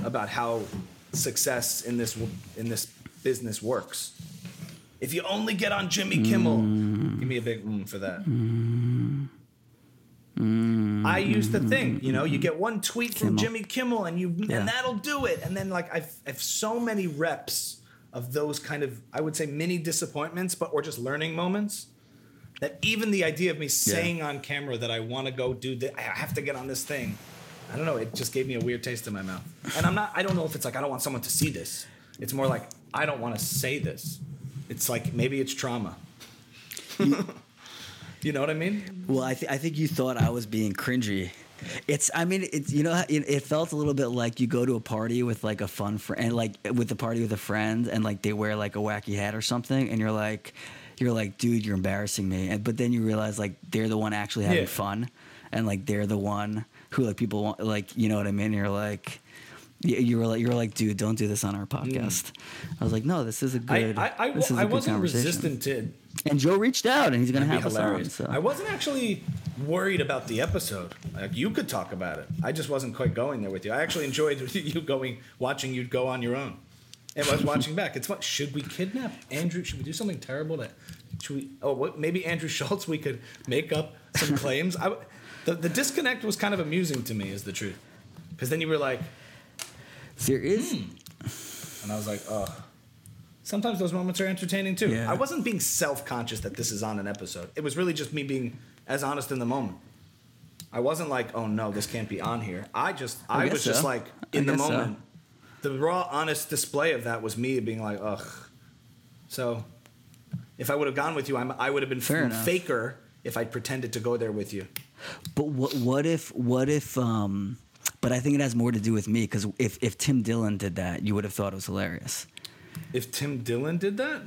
about how success in this in this business works. If you only get on Jimmy Kimmel, give me a big room for that. I used to think, you know, you get one tweet from Jimmy Kimmel and you Yeah. and that'll do it. And then like I've I've so many reps of those kind of I would say mini disappointments, but or just learning moments. That even the idea of me saying on camera that I want to go do this, I have to get on this thing. I don't know. It just gave me a weird taste in my mouth. And I'm not. I don't know if it's like I don't want someone to see this. It's more like I don't want to say this. It's like maybe it's trauma. you know what I mean? Well, I, th- I think you thought I was being cringy. It's, I mean, it's, you know, it, it felt a little bit like you go to a party with like a fun friend, and like with the party with a friend, and like they wear like a wacky hat or something, and you're like, you're like, dude, you're embarrassing me. And, but then you realize like they're the one actually having Yeah. fun, and like they're the one who like people want, like, you know what I mean? You're like, you you were like, you were like, dude, don't do this on our podcast. I was like, no, this is a Mm. I good. I, I, this is a I good wasn't conversation. resistant to And Joe reached out, and he's gonna have be us on. So. I wasn't actually worried about the episode. Like you could talk about it. I just wasn't quite going there with you. I actually enjoyed you going, watching you go on your own. And I was watching back. It's fun. Should we kidnap Andrew? Should we do something terrible to? Should we? Oh, what? Maybe Andrew Schulz. We could make up some claims. I, the the disconnect was kind of amusing to me, is the truth. Because then you were like, There is. Hmm. and I was like, oh. Sometimes those moments are entertaining too. Yeah. I wasn't being self conscious that this is on an episode. It was really just me being as honest in the moment. I wasn't like, oh no, this can't be on here. I just, I, guess was just so. like, I in the guess so. moment. The raw, honest display of that was me being like, ugh. So, if I would have gone with you, I'm, I would have been Fair faker if I pretended to go there with you. But what what if what if um but I think it has more to do with me because if, if Tim Dillon did that, you would have thought it was hilarious. If Tim Dillon did that,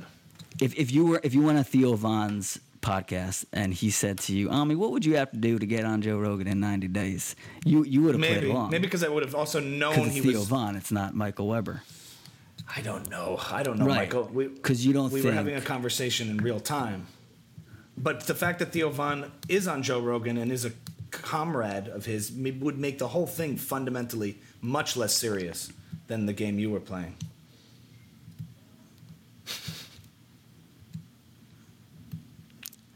If if you were if you went on Theo Von's podcast and he said to you, Ami, what would you have to do to get on Joe Rogan in ninety days? You you would have played maybe, along. maybe because I would have also known because he it's Theo was. Von, it's not Michael Weber. I don't know. I don't know, Right. Michael. We, 'Cause you don't We were having a conversation in real time. But the fact that Theo Von is on Joe Rogan and is a comrade of his would make the whole thing fundamentally much less serious than the game you were playing.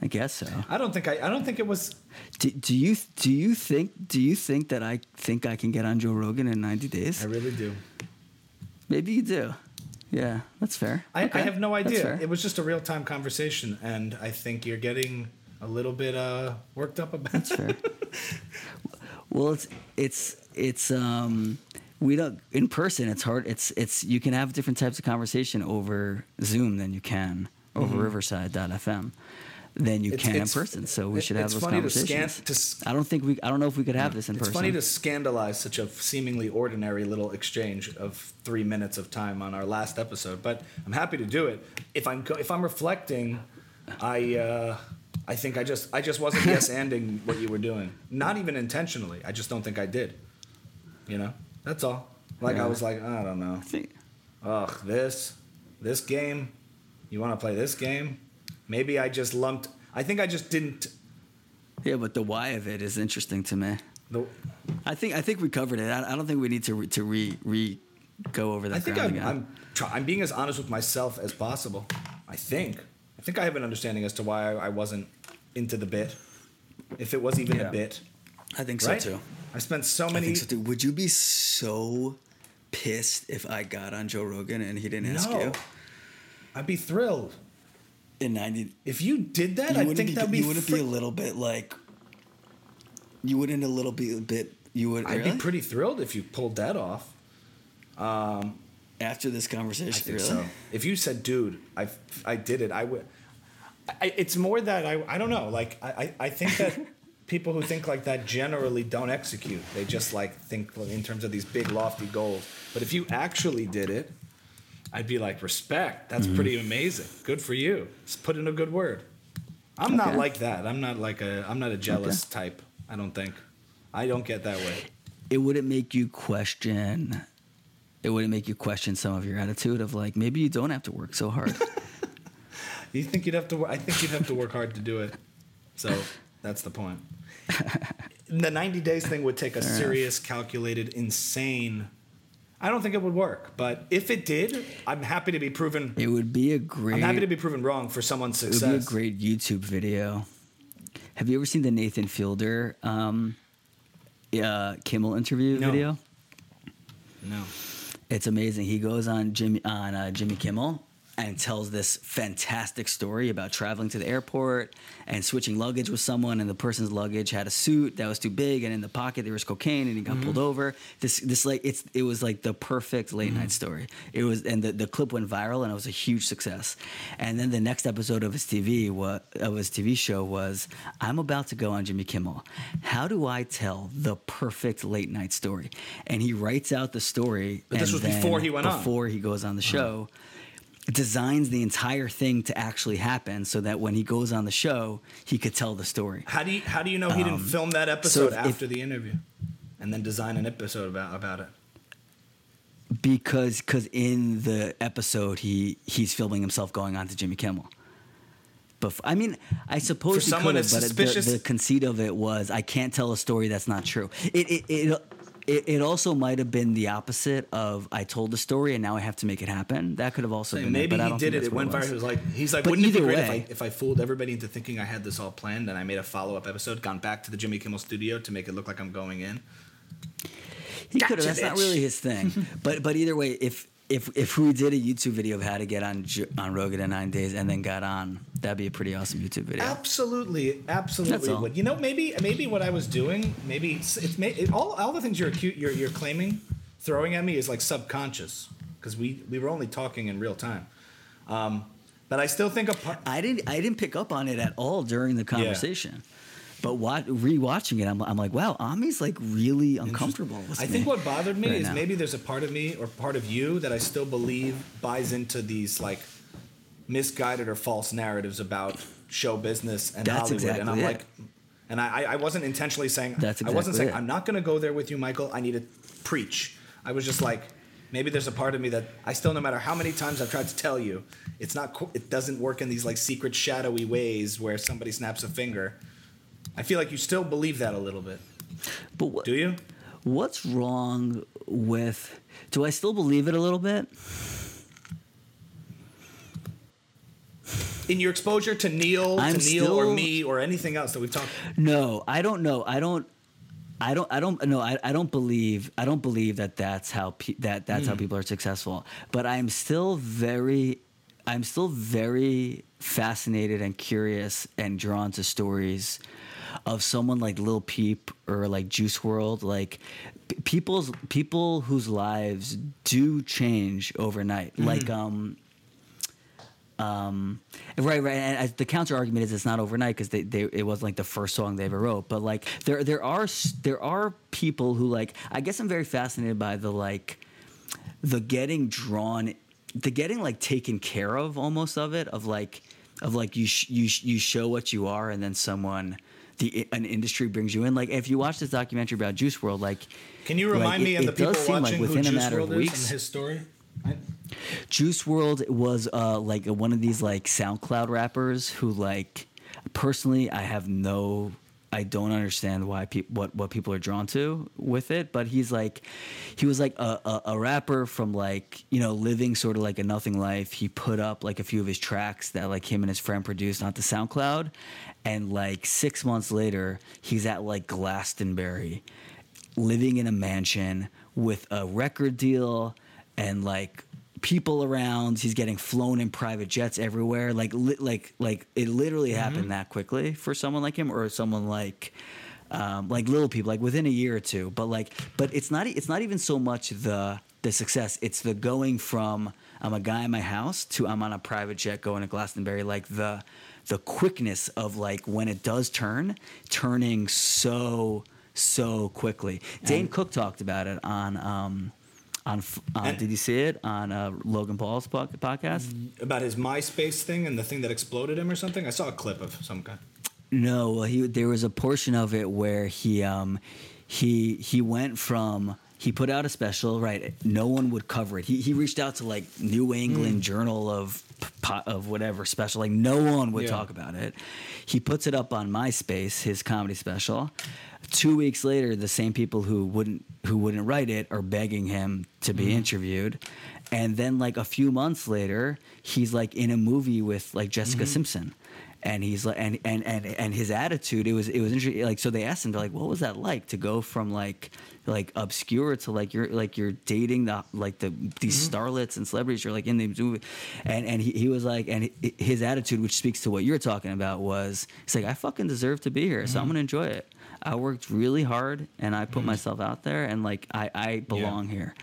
I guess so. I don't think I. I don't think it was. Do, do you do you think do you think that I think I can get on Joe Rogan in ninety days? I really do. Maybe you do. Yeah, that's fair. I, Okay, I have no idea. It was just a real time conversation, and I think you're getting a little bit uh, worked up about. That's fair. well, it's it's it's um we don't in person. It's hard. It's it's you can have different types of conversation over Zoom than you can over Riverside.fm than you Mm-hmm. It's- can it's- in person. So we should have those funny to scan- conversations. to I don't think we. I don't know if we could have this in It's person. It's funny to scandalize such a seemingly ordinary little exchange of three minutes of time on our last episode, but I'm happy to do it. If I'm if I'm reflecting, I uh, I think I just I just wasn't yes anding what you were doing, not even intentionally. I just don't think I did. You know, that's all. Like I was like I don't know. I think- Ugh, this this game. You want to play this game? Maybe I just lumped. I think I just didn't. yeah, but the why of it is interesting to me. The, I think I think we covered it. I, I don't think we need to re, to re re go over that. I think I'm again. I'm, try, I'm being as honest with myself as possible. I think. I think I have an understanding as to why I, I wasn't into the bit, if it was even Yeah. a bit. I think Right? so too. I spent so I many. think so too. Would you be so pissed if I got on Joe Rogan and he didn't ask no, you I'd be thrilled in ninety? if you did that. You I think be, that'd be. you wouldn't be a little bit like. You wouldn't a little bit a bit. You would. I'd really? be pretty thrilled if you pulled that off. Um, after this conversation. Really? so. If you said, "Dude, I I did it," I would. I, it's more that I I don't know. Like I I, think that people who think like that generally don't execute. They just like think in terms of these big lofty goals. But if you actually did it, I'd be like, respect. That's mm-hmm. pretty amazing. Good for you. Just put in a good word. I'm not like that. I'm not like a I'm not a jealous type. I don't think. I don't get that way. it wouldn't make you question. It wouldn't make you question some of your attitude of like maybe you don't have to work so hard. You think you'd have to? I think you'd have to work hard to do it. So that's the point. the 90 days thing would take a enough. serious, calculated, insane. I don't think it would work, but if it did, I'm happy to be proven. it would be a great. I'm happy to be proven wrong for someone's success. It would be a great YouTube video. Have you ever seen the Nathan Fielder um, uh, Kimmel interview No. video? No. It's amazing. He goes on Jimmy on uh, Jimmy Kimmel and tells this fantastic story about traveling to the airport and switching luggage with someone, and the person's luggage had a suit that was too big, and in the pocket there was cocaine, and he got Mm-hmm. pulled over. This this like it's it was like the perfect late Mm-hmm. night story. It was, and the, the clip went viral, and it was a huge success. And then the next episode of his TV what of his TV show was I'm about to go on Jimmy Kimmel. How do I tell the perfect late night story? And he writes out the story. But this was before he went on. Before he goes on the show, designs the entire thing to actually happen, so that when he goes on the show, he could tell the story. How do you How do you know he didn't film that episode Um, if- after the interview, and then design an episode about about it? because because in the episode he he's filming himself going on to Jimmy Kimmel. But I mean, I suppose For someone could but suspicious- the, the conceit of it was I can't tell a story that's not true. It it it, it, it also might have been the opposite of I told the story and now I have to make it happen. That could have also been Maybe it, but I he don't did it. It went viral. He was like, he's like, But wouldn't it be great if way- I, if I fooled everybody into thinking I had this all planned and I made a follow up episode, gone back to the Jimmy Kimmel studio to make it look like I'm going in? He could have. Gotcha, That's not really his thing. but but either way, if if if we did a YouTube video of how to get on on Rogan in nine days and then got on, that'd be a pretty awesome YouTube video. Absolutely, absolutely would. You know, maybe maybe what I was doing, maybe it's, it's it, all all the things you're acute you're you're claiming, throwing at me is like subconscious because we we were only talking in real time. Um, but I still think a part. I didn't I didn't pick up on it at all during the conversation. But what rewatching it, I'm, I'm like, wow, Ami's like really uncomfortable. With I think what bothered me right is now. maybe there's a part of me or part of you that I still believe buys into these like misguided or false narratives about show business and That's Hollywood. and I'm it. like, and I, I wasn't intentionally saying, That's I wasn't saying, it. I'm not going to go there with you, Michael. I need to preach. I was just like, maybe there's a part of me that I still, no matter how many times I've tried to tell you, it's not, it doesn't work in these like secret shadowy ways where somebody snaps a finger. I feel like you still believe that a little bit. But what, Do you? what's wrong with? Do I still believe it a little bit? in your exposure to Neil, I'm to Neil or me or anything else that we've talked. No, I don't know. I don't. I don't. I don't. No, I, I don't believe. I don't believe that that's how pe- that that's Hmm. how people are successful. But I'm still very. I'm still very fascinated and curious and drawn to stories of someone like Lil Peep or like Juice WRLD, like p- people's people whose lives do change overnight. Hmm. Like um um, right, right. And the counter argument is it's not overnight because they, they it wasn't like the first song they ever wrote. But like there there are there are people who like I guess I'm very fascinated by the like the getting drawn, the getting like taken care of almost of it of like of like you sh- you sh- you show what you are and then someone. The, an industry brings you in. Like if you watch this documentary about Juice WRLD, like Can you like, remind it- me and the it people does seem like watching who within a matter of World is weeks- and his story? I- Juice WRLD was uh, like one of these like SoundCloud rappers who like personally I have no I don't understand why people what what people are drawn to with it, but he's like he was like a, a, a rapper from like you know living sort of like a nothing life. He put up like a few of his tracks that like him and his friend produced onto SoundCloud, and like six months later he's at like Glastonbury living in a mansion with a record deal and like people around he's getting flown in private jets everywhere. Like li- like like it literally happened that quickly for someone like him or someone like um, like little people like within a year or two. But like but it's not it's not even so much the the success. It's the going from i'm a guy in my house to i'm on a private jet going to glastonbury. Like the the quickness of like when it does turn turning so so quickly. Dane cook talked about it on um on, on And- did you see it on uh, logan paul's po- podcast about his MySpace thing and the thing that exploded him or something. I saw a clip of some kind. No, well, he there was a portion of it where he um he he went from he put out a special right no one would cover it he, he reached out to like new england Hmm. journal of of whatever special like no one would Yeah. talk about it he puts it up on myspace his comedy special two weeks later the same people who wouldn't who wouldn't write it are begging him to be interviewed and then like a few months later he's like in a movie with like jessica Mm-hmm. simpson and he's like and, and and and his attitude it was it was interesting like so they asked him they're like what was that like to go from like like obscure to like you're like you're dating the like the these Mm-hmm. starlets and celebrities you're like in the movie and and he, he was like and his attitude which speaks to what you're talking about was he's like i fucking deserve to be here so i'm Mm-hmm. gonna enjoy it i worked really hard and i put myself out there and like i i belong here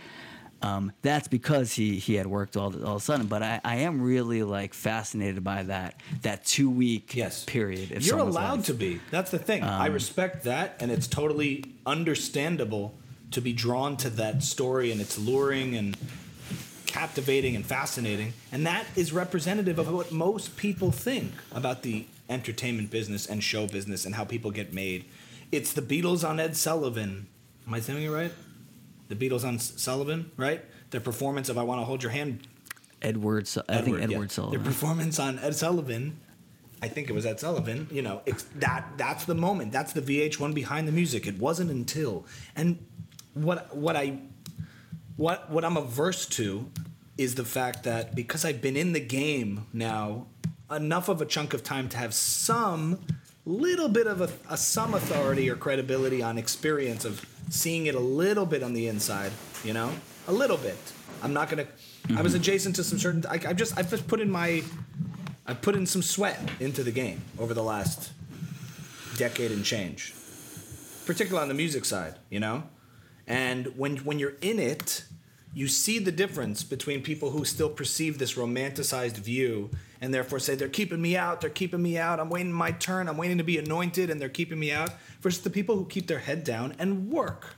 um, that's because he he had worked all all of a sudden. But I, I am really like fascinated by that that two week Yes. period. You're allowed life. to be. That's the thing. I respect that, and it's totally understandable to be drawn to that story, and it's luring and captivating and fascinating. And that is representative of what most people think about the entertainment business and show business and how people get made. It's the Beatles on Ed Sullivan. Am I saying it right? The Beatles on S- Sullivan, right? Their performance of "I Want to Hold Your Hand" Edward. Su- I think yeah. Edward Sullivan. Their performance on Ed Sullivan, I think it was Ed Sullivan. You know, it's that that's the moment. That's the VH1 behind the music. It wasn't until and what what I what what I'm averse to is the fact that because I've been in the game now enough of a chunk of time to have some little bit of a, a some authority or credibility on experience of seeing it a little bit on the inside, you know, a little bit. I'm not gonna I was mm-hmm. adjacent to some certain. I, I've just I've just put in my, I've put in some sweat into the game over the last decade and change, particularly on the music side, you know. And when when you're in it, you see the difference between people who still perceive this romanticized view and therefore say they're keeping me out, they're keeping me out, I'm waiting my turn, I'm waiting to be anointed, and they're keeping me out, versus the people who keep their head down and work.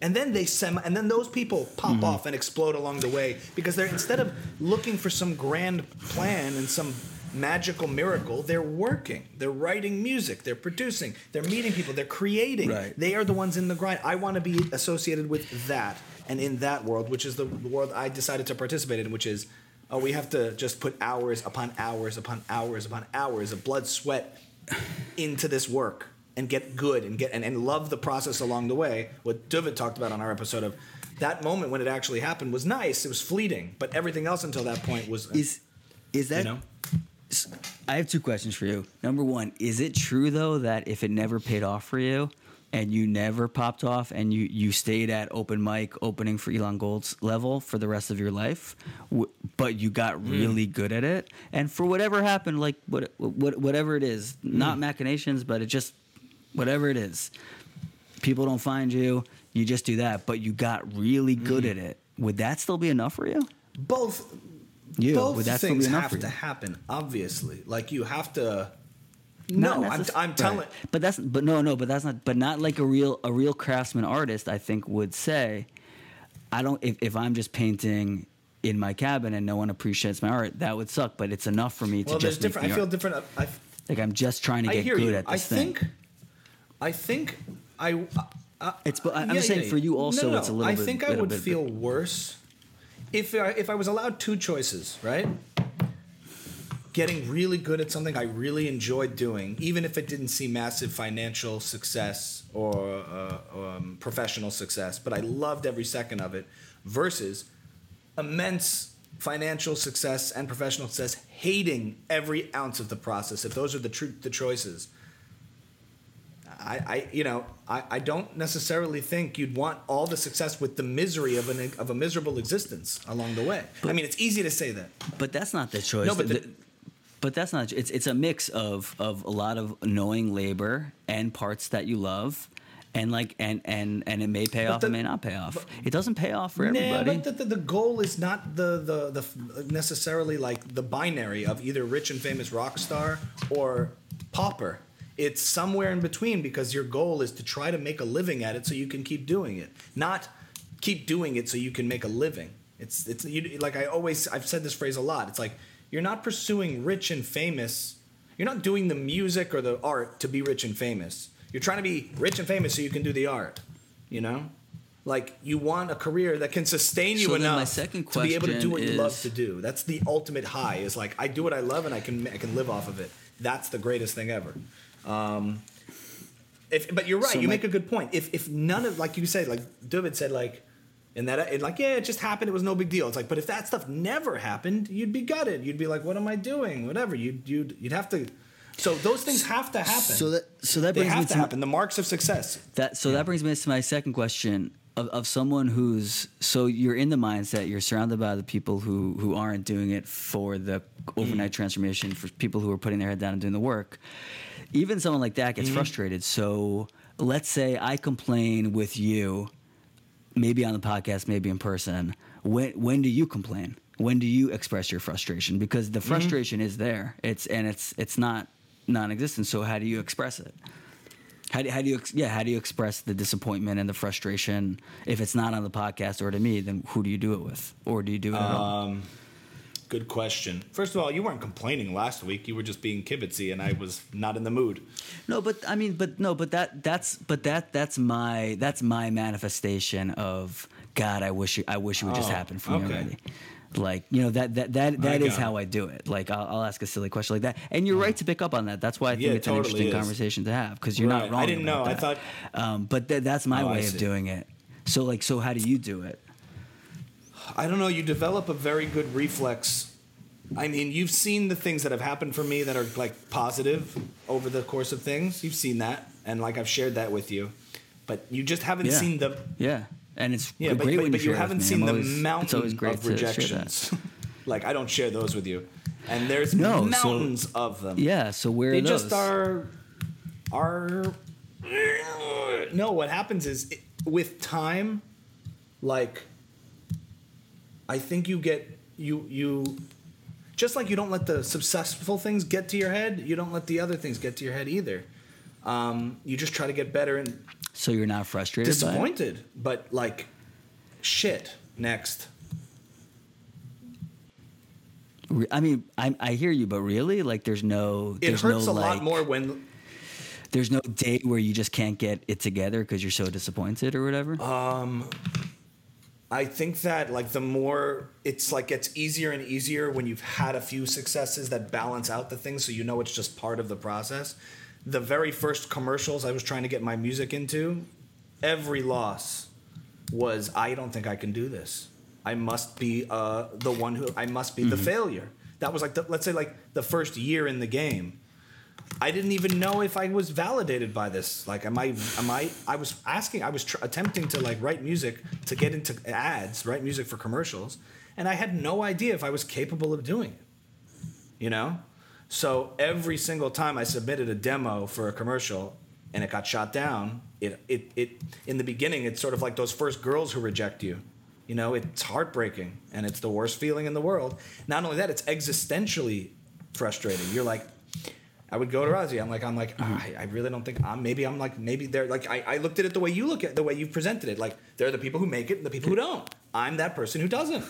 And then they sem- and then those people pop mm-hmm. off and explode along the way because they're instead of looking for some grand plan and some magical miracle, they're working. They're writing music, they're producing, they're meeting people, they're creating. Right. They are the ones in the grind. I want to be associated with that and in that world, which is the world I decided to participate in, which is oh, we have to just put hours upon hours upon hours upon hours of blood, sweat into this work and get good and get and, and love the process along the way. What David talked about on our episode of that moment when it actually happened was nice. It was fleeting, but everything else until that point was Is is that you know. I have two questions for you. Number one, is it true though that if it never paid off for you and you never popped off and you, you stayed at open mic opening for Elon Gold's level for the rest of your life, w- but you got Hmm. really good at it, and for whatever happened, like what, what whatever it is, not Hmm. machinations, but it just whatever it is, people don't find you, you just do that, but you got really good Hmm. at it. Would that still be enough for you? both You both would that still things have to happen. Obviously, like you have to. Not No, I'm, I'm telling. Right. But that's but no no but that's not but not like a real a real craftsman artist I think would say, I don't if, if I'm just painting in my cabin and no one appreciates my art that would suck but it's enough for me to Well, there's just different. I feel art. different. I, like I'm just trying to get good you. at I this thing. I think. I think I. Uh, It's- but I'm yeah, saying yeah, for you also No, no, it's a little I bit- think I would bit- feel worse if I, if I was allowed two choices, right? Getting really good at something I really enjoyed doing, even if it didn't see massive financial success or uh, um, professional success, but I loved every second of it, versus immense financial success and professional success, hating every ounce of the process. If those are the true the choices, I, I you know I, I don't necessarily think you'd want all the success with the misery of an of a miserable existence along the way. I mean, it's easy to say that. But that's not the choice. No, but The- the- but that's not. It's it's a mix of of a lot of knowing labor and parts that you love, and like and and and it may pay But off, the- it may not pay off. it doesn't pay off for Nah, everybody. but the, the, the goal is not the, the the necessarily like the binary of either rich and famous rock star or pauper. It's somewhere in between because your goal is to try to make a living at it so you can keep doing it, not keep doing it so you can make a living. It's it's you, like I always I've said this phrase a lot. It's like you're not pursuing rich and famous. You're not doing the music or the art to be rich and famous. You're trying to be rich and famous so you can do the art. You know, like you want a career that can sustain you So enough to be able to do what you love to do. That's the ultimate high. Is like I do what I love and I can I can live off of it. That's the greatest thing ever. Um, if, but you're right. So you make a good point. If if none of like you said, like David said, like in that, it, like yeah, it just happened. It was no big deal. It's like, but if that stuff never happened, you'd be gutted. You'd be like, what am I doing? Whatever. You'd you'd you'd have to. So those things have to happen. So that so that they brings me to to happen. The marks of success. That so that brings me to my second question of, of someone who's so you're in the mindset you're surrounded by the people who who aren't doing it for the overnight transformation for people who are putting their head down and doing the work. Even someone like that gets mm-hmm. frustrated. So let's say I complain with you, maybe on the podcast, maybe in person. When when do you complain? When do you express your frustration? Because the mm-hmm. frustration is there. It's and it's it's not non-existent. So how do you express it? How do, how do you yeah how do you express the disappointment and the frustration if it's not on the podcast or to me then who do you do it with or do you do it at all? Um, Good question. First of all, you weren't complaining last week. You were just being kibitzy, and I was not in the mood. No, but I mean, but no, but that that's but that that's my that's my manifestation of God. I wish it, I wish it would just Oh, happen for me already. Like you know that that that that is got how. I do it. Like I'll, I'll ask a silly question like that, and you're right to pick up on that. That's why I think Yeah, it's an interesting is. conversation to have because you're Right. not wrong. I didn't about know. I thought- um, but th- that's my Oh, way of doing it. So like, so how do you do it? I don't know. You develop a very good reflex. I mean, you've seen the things that have happened for me that are like positive over the course of things. You've seen that, and like I've shared that with you, but you just haven't Yeah. seen the Yeah, and it's Yeah, but, great but, when but you haven't seen I'm the always- it's mountain great of to share that. rejections. like I don't share those with you, and there's No, so- mountains of them. Yeah, so where they are those? They just are are no what happens is it, with time like i think you get you you just like you don't let the successful things get to your head you don't let the other things get to your head either um, you just try to get better and So you're not frustrated. it? disappointed but like shit next I mean, I, I hear you, but really, like, there's no. it There's hurts no, a lot more when There's no day where you just can't get it together because you're so disappointed or whatever. Uh, I think that like the more it's like gets easier and easier when you've had a few successes that balance out the things so you know it's just part of the process. The very first commercials I was trying to get my music into, every loss was I don't think I can do this. I must be uh, the one who I must be the failure. That was like the, let's say like the first year in the game. I didn't even know if I was validated by this. Like, am I? Am I? I was asking. I was tr- attempting to like write music to get into ads, write music for commercials, and I had no idea if I was capable of doing it. You know, so every single time I submitted a demo for a commercial and it got shot down, it it it in the beginning it's sort of like those first girls who reject you. You know, it's heartbreaking and it's the worst feeling in the world. Not only that, it's existentially frustrating. You're like, I would go to Razi. I'm like, I'm like, Mm-hmm. I, I really don't think I'm. Maybe I'm like, maybe they're like, I, I looked at it the way you look at the way you've presented it. Like, there are the people who make it and the people who don't. I'm that person who doesn't.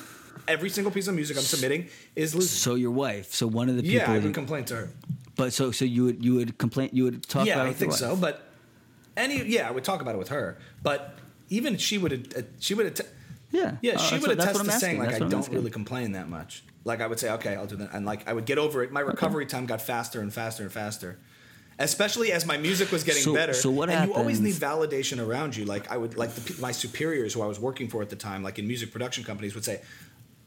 Every single piece of music I'm submitting is losing. so your wife. So one of the people. Yeah, I would complain to her. but so so you would you would complain. You would talk yeah, about. it I think so. But any, yeah, I would talk about it with her. But even she would, uh, she would, att- Yeah. yeah, Uh, she would attest to I'm saying asking. like I don't asking. really complain that much. Like I would say, okay, I'll do that, and like I would get over it. My recovery time got faster and faster and faster. Especially as my music was getting So- better, so what and you always need validation around you. Like I would, like the, my superiors who I was working for at the time, like in music production companies, would say,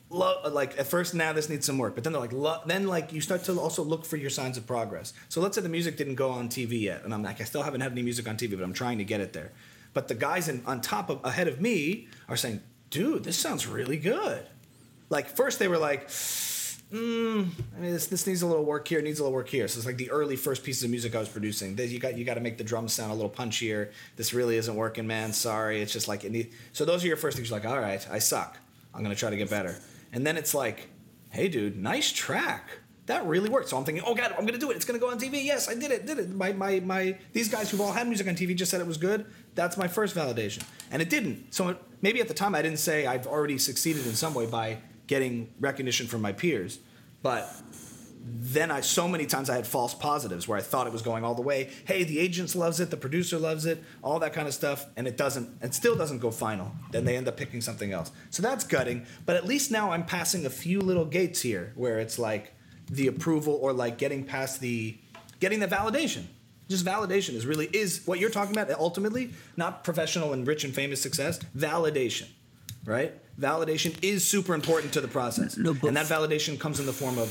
Lo- like at first, now this needs some work, but then they're like, lo- then like you start to also look for your signs of progress. So let's say the music didn't go on TV yet, and I'm like, I still haven't had any music on TV, but I'm trying to get it there. But the guys in, on top of ahead of me are saying, dude, this sounds really good. Like first they were like, mm, I mean, this, this needs a little work here, needs a little work here. So it's like the early first pieces of music I was producing. That you got you got to make the drums sound a little punchier. This really isn't working, man. Sorry. It's just like it need, so. Those are your first things. You're like, all right, I suck. I'm gonna try to get better. And then it's like, hey, dude, nice track. That really worked. So I'm thinking, oh god, I'm gonna do it. It's gonna go on TV. Yes, I did it. Did it. My my my. These guys who've all had music on TV just said it was good. That's my first validation, and it didn't. So maybe at the time I didn't say I've already succeeded in some way by getting recognition from my peers, but then I so many times I had false positives where I thought it was going all the way. Hey, the agents loves it, the producer loves it, all that kind of stuff, and it doesn't. and still doesn't go final. Then they end up picking something else. So that's gutting. But at least now I'm passing a few little gates here where it's like the approval or like getting past the getting the validation. Just validation is really is what you're talking about ultimately, not professional and rich and famous success. Validation, right? Validation is super important to the process, No, and that validation comes in the form of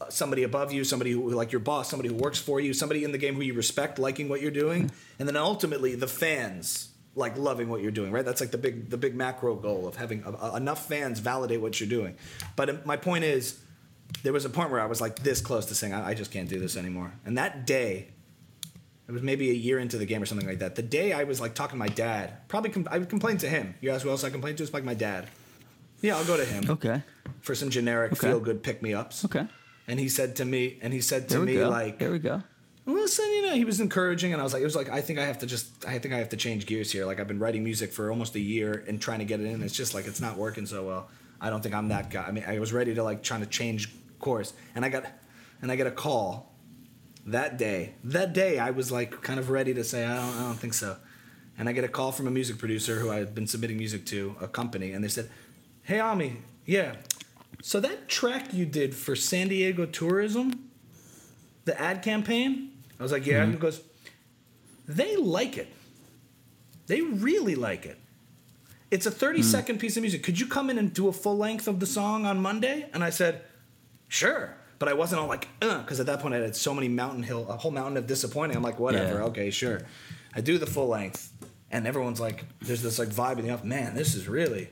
uh, somebody above you, somebody who like your boss, somebody who works for you, somebody in the game who you respect, liking what you're doing, and then ultimately the fans like loving what you're doing. Right? That's like the big the big macro goal of having a, a- enough fans validate what you're doing. But uh, my point is, there was a point where I was like this close to saying I, I just can't do this anymore, and that day. It was maybe a year into the game or something like that. The day I was like talking to my dad, probably com- I complained to him. You ask who else I complained to? It's like my dad. Yeah, I'll go to him Okay. for some generic Okay. feel good pick me ups. Okay. And he said to me, and he said to me go. like, there we go. listen, you know, he was encouraging, and I was like, it was like, I think I have to just, I think I have to change gears here. Like I've been writing music for almost a year and trying to get it in. It's just like it's not working so well. I don't think I'm that guy. I mean, I was ready to like trying to change course, and I got, and I get a call that day. That day, I was like kind of ready to say, I don't, I don't think so. And I get a call from a music producer who I've been submitting music to, a company, and they said, Hey, Ami, yeah. So that track you did for San Diego Tourism, the ad campaign, I was like, Yeah. And he goes, They like it. They really like it. It's a 30 mm. second piece of music. Could you come in and do a full length of the song on Monday? And I said, Sure. But I wasn't all like, uh, because at that point I had so many mountain hill, a whole mountain of disappointing. I'm like, whatever, Yeah. okay, sure. I do the full length. and everyone's like, there's this like vibe in the office. Man, this is really,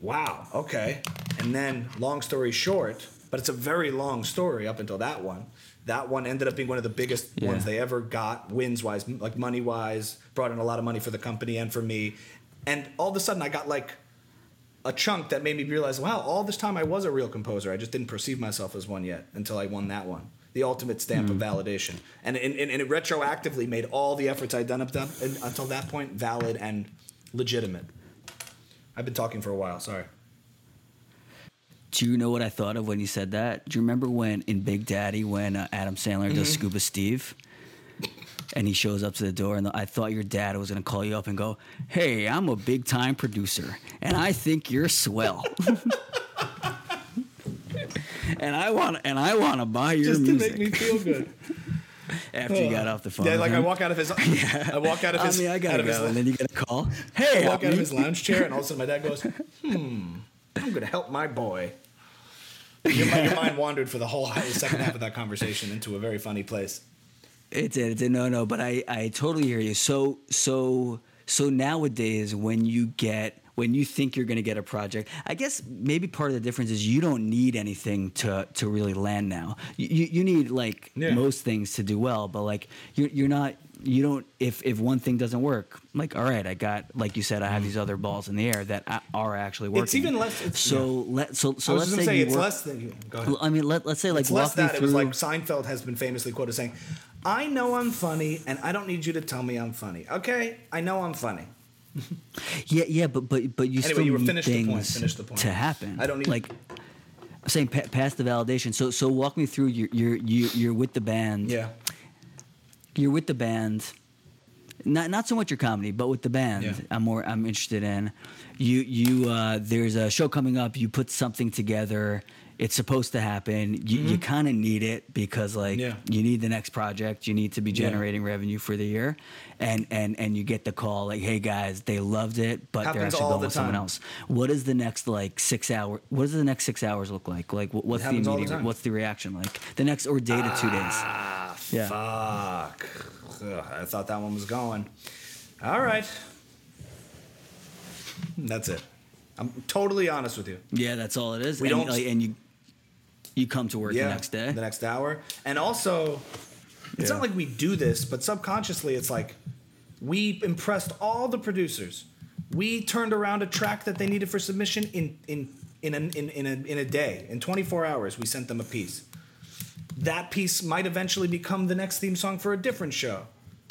wow, okay. And then, long story short, but it's a very long story up until that one. That one ended up being one of the biggest Yeah. ones they ever got, wins wise, like money wise, brought in a lot of money for the company and for me. And all of a sudden, I got like a chunk that made me realize, wow, all this time I was a real composer. I just didn't perceive myself as one yet until I won that one. The ultimate stamp of validation. And, and, and it retroactively made all the efforts I'd done up to, until that point valid and legitimate. I've been talking for a while, sorry. Do you know what I thought of when you said that? Do you remember when in Big Daddy when uh, Adam Sandler does Scuba Steve? And he shows up to the door, and I thought your dad was gonna call you up and go, "Hey, I'm a big time producer, and I think you're swell, and I want and I want to buy your music. Just to music." make me feel good. After you got off the phone, Yeah, like I walk out of his. yeah. I walk out of I his. mean, I gotta go, and then you get a call. Hey, I walk out Albie." of his lounge chair, and all of a sudden my dad goes, "Hmm, I'm gonna help my boy." Your, your mind wandered for the whole second half of that conversation into a very funny place. It did. It did. No, no. But I, I totally hear you. So, so, so nowadays, when you get, when you think you're going to get a project, I guess maybe part of the difference is you don't need anything to to really land now. You you, need like Yeah. most things to do well, but like you're you're not. You don't. If if one thing doesn't work, like all right, I got like you said, I have these other balls in the air that are actually working. It's even less- it's- so let so so let's say, say it's work, less than. Go ahead. I mean, let let's say like It's less that. It was like Seinfeld has been famously quoted saying, "I know I'm funny, and I don't need you to tell me I'm funny. Okay, I know I'm funny." Yeah, yeah, but but but you Anyway, still you need finished the things point, the to happen. I don't need- like I'm saying pa- past the validation. So so walk me through. You're you're you- you're with the band. Yeah. You're with the band. Not not so much your comedy, but with the band, Yeah. I'm more I'm interested in. You you uh, there's a show coming up. You put something together. It's supposed to happen. You, you kind of need it because like Mm-hmm. Yeah. you need the next project. You need to be Yeah. generating revenue for the year, and and and you get the call like, hey guys, they loved it, but they're Happens actually all going the with someone else. What is the next like six hour? What does the next six hours look like? Like what's the all the immediate? what's the reaction like? The next or day to two days? Ah, Yeah. fuck. Ugh, I thought that one was going. All right. That's it. I'm totally honest with you. Yeah, that's all it is. We and, don't- like, and you you come to work yeah, the next day. The next hour. And also, it's Yeah. not like we do this, but subconsciously, it's like we impressed all the producers. We turned around a track that they needed for submission in in in a, in, in, a, in a day. In 24 hours, we sent them a piece. That piece might eventually become the next theme song for a different show.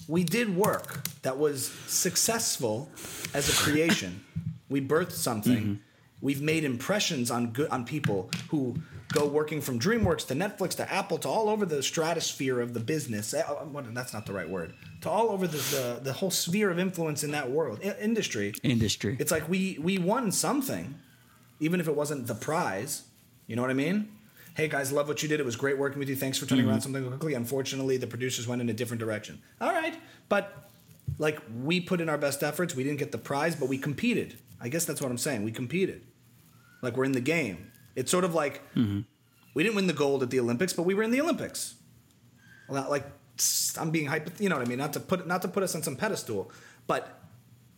We did work that was successful as a creation. we birthed something. Mm-hmm. We've made impressions on good on people who go working from DreamWorks to Netflix to Apple to all over the stratosphere of the business. Eh, what- That's not the right word. To all over the the, the whole sphere of influence in that world i- industry. Industry. It's like we we won something, even if it wasn't the prize. You know what I mean? Hey guys, love what you did. It was great working with you. Thanks for turning around something quickly. Unfortunately, the producers went in a different direction. All right, but like we put in our best efforts. We didn't get the prize, but we competed. I guess that's what I'm saying. We competed. Like we're in the game. It's sort of like we didn't win the gold at the Olympics, but we were in the Olympics. Well, not like I'm being hyper. You know what I mean? Not to put not to put us on some pedestal, but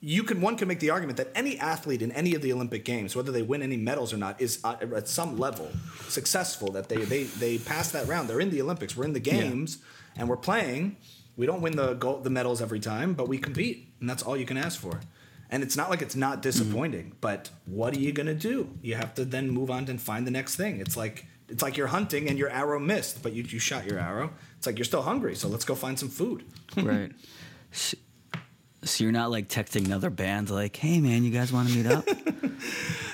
you can one can make the argument that any athlete in any of the Olympic Games, whether they win any medals or not, is uh, at some level successful. That they they they pass that round. They're in the Olympics. We're in the games, and we're playing. We don't win the gold, the medals every time, but we compete, and that's all you can ask for. And it's not like it's not mm-hmm. disappointing, but what are you gonna do? You have to then move on and find the next thing. It's like it's like you're hunting and your arrow missed, but you, you shot your arrow. It's like you're still hungry, so let's go find some food. right. So, so you're not like texting another band like, "Hey man, you guys want to meet up?"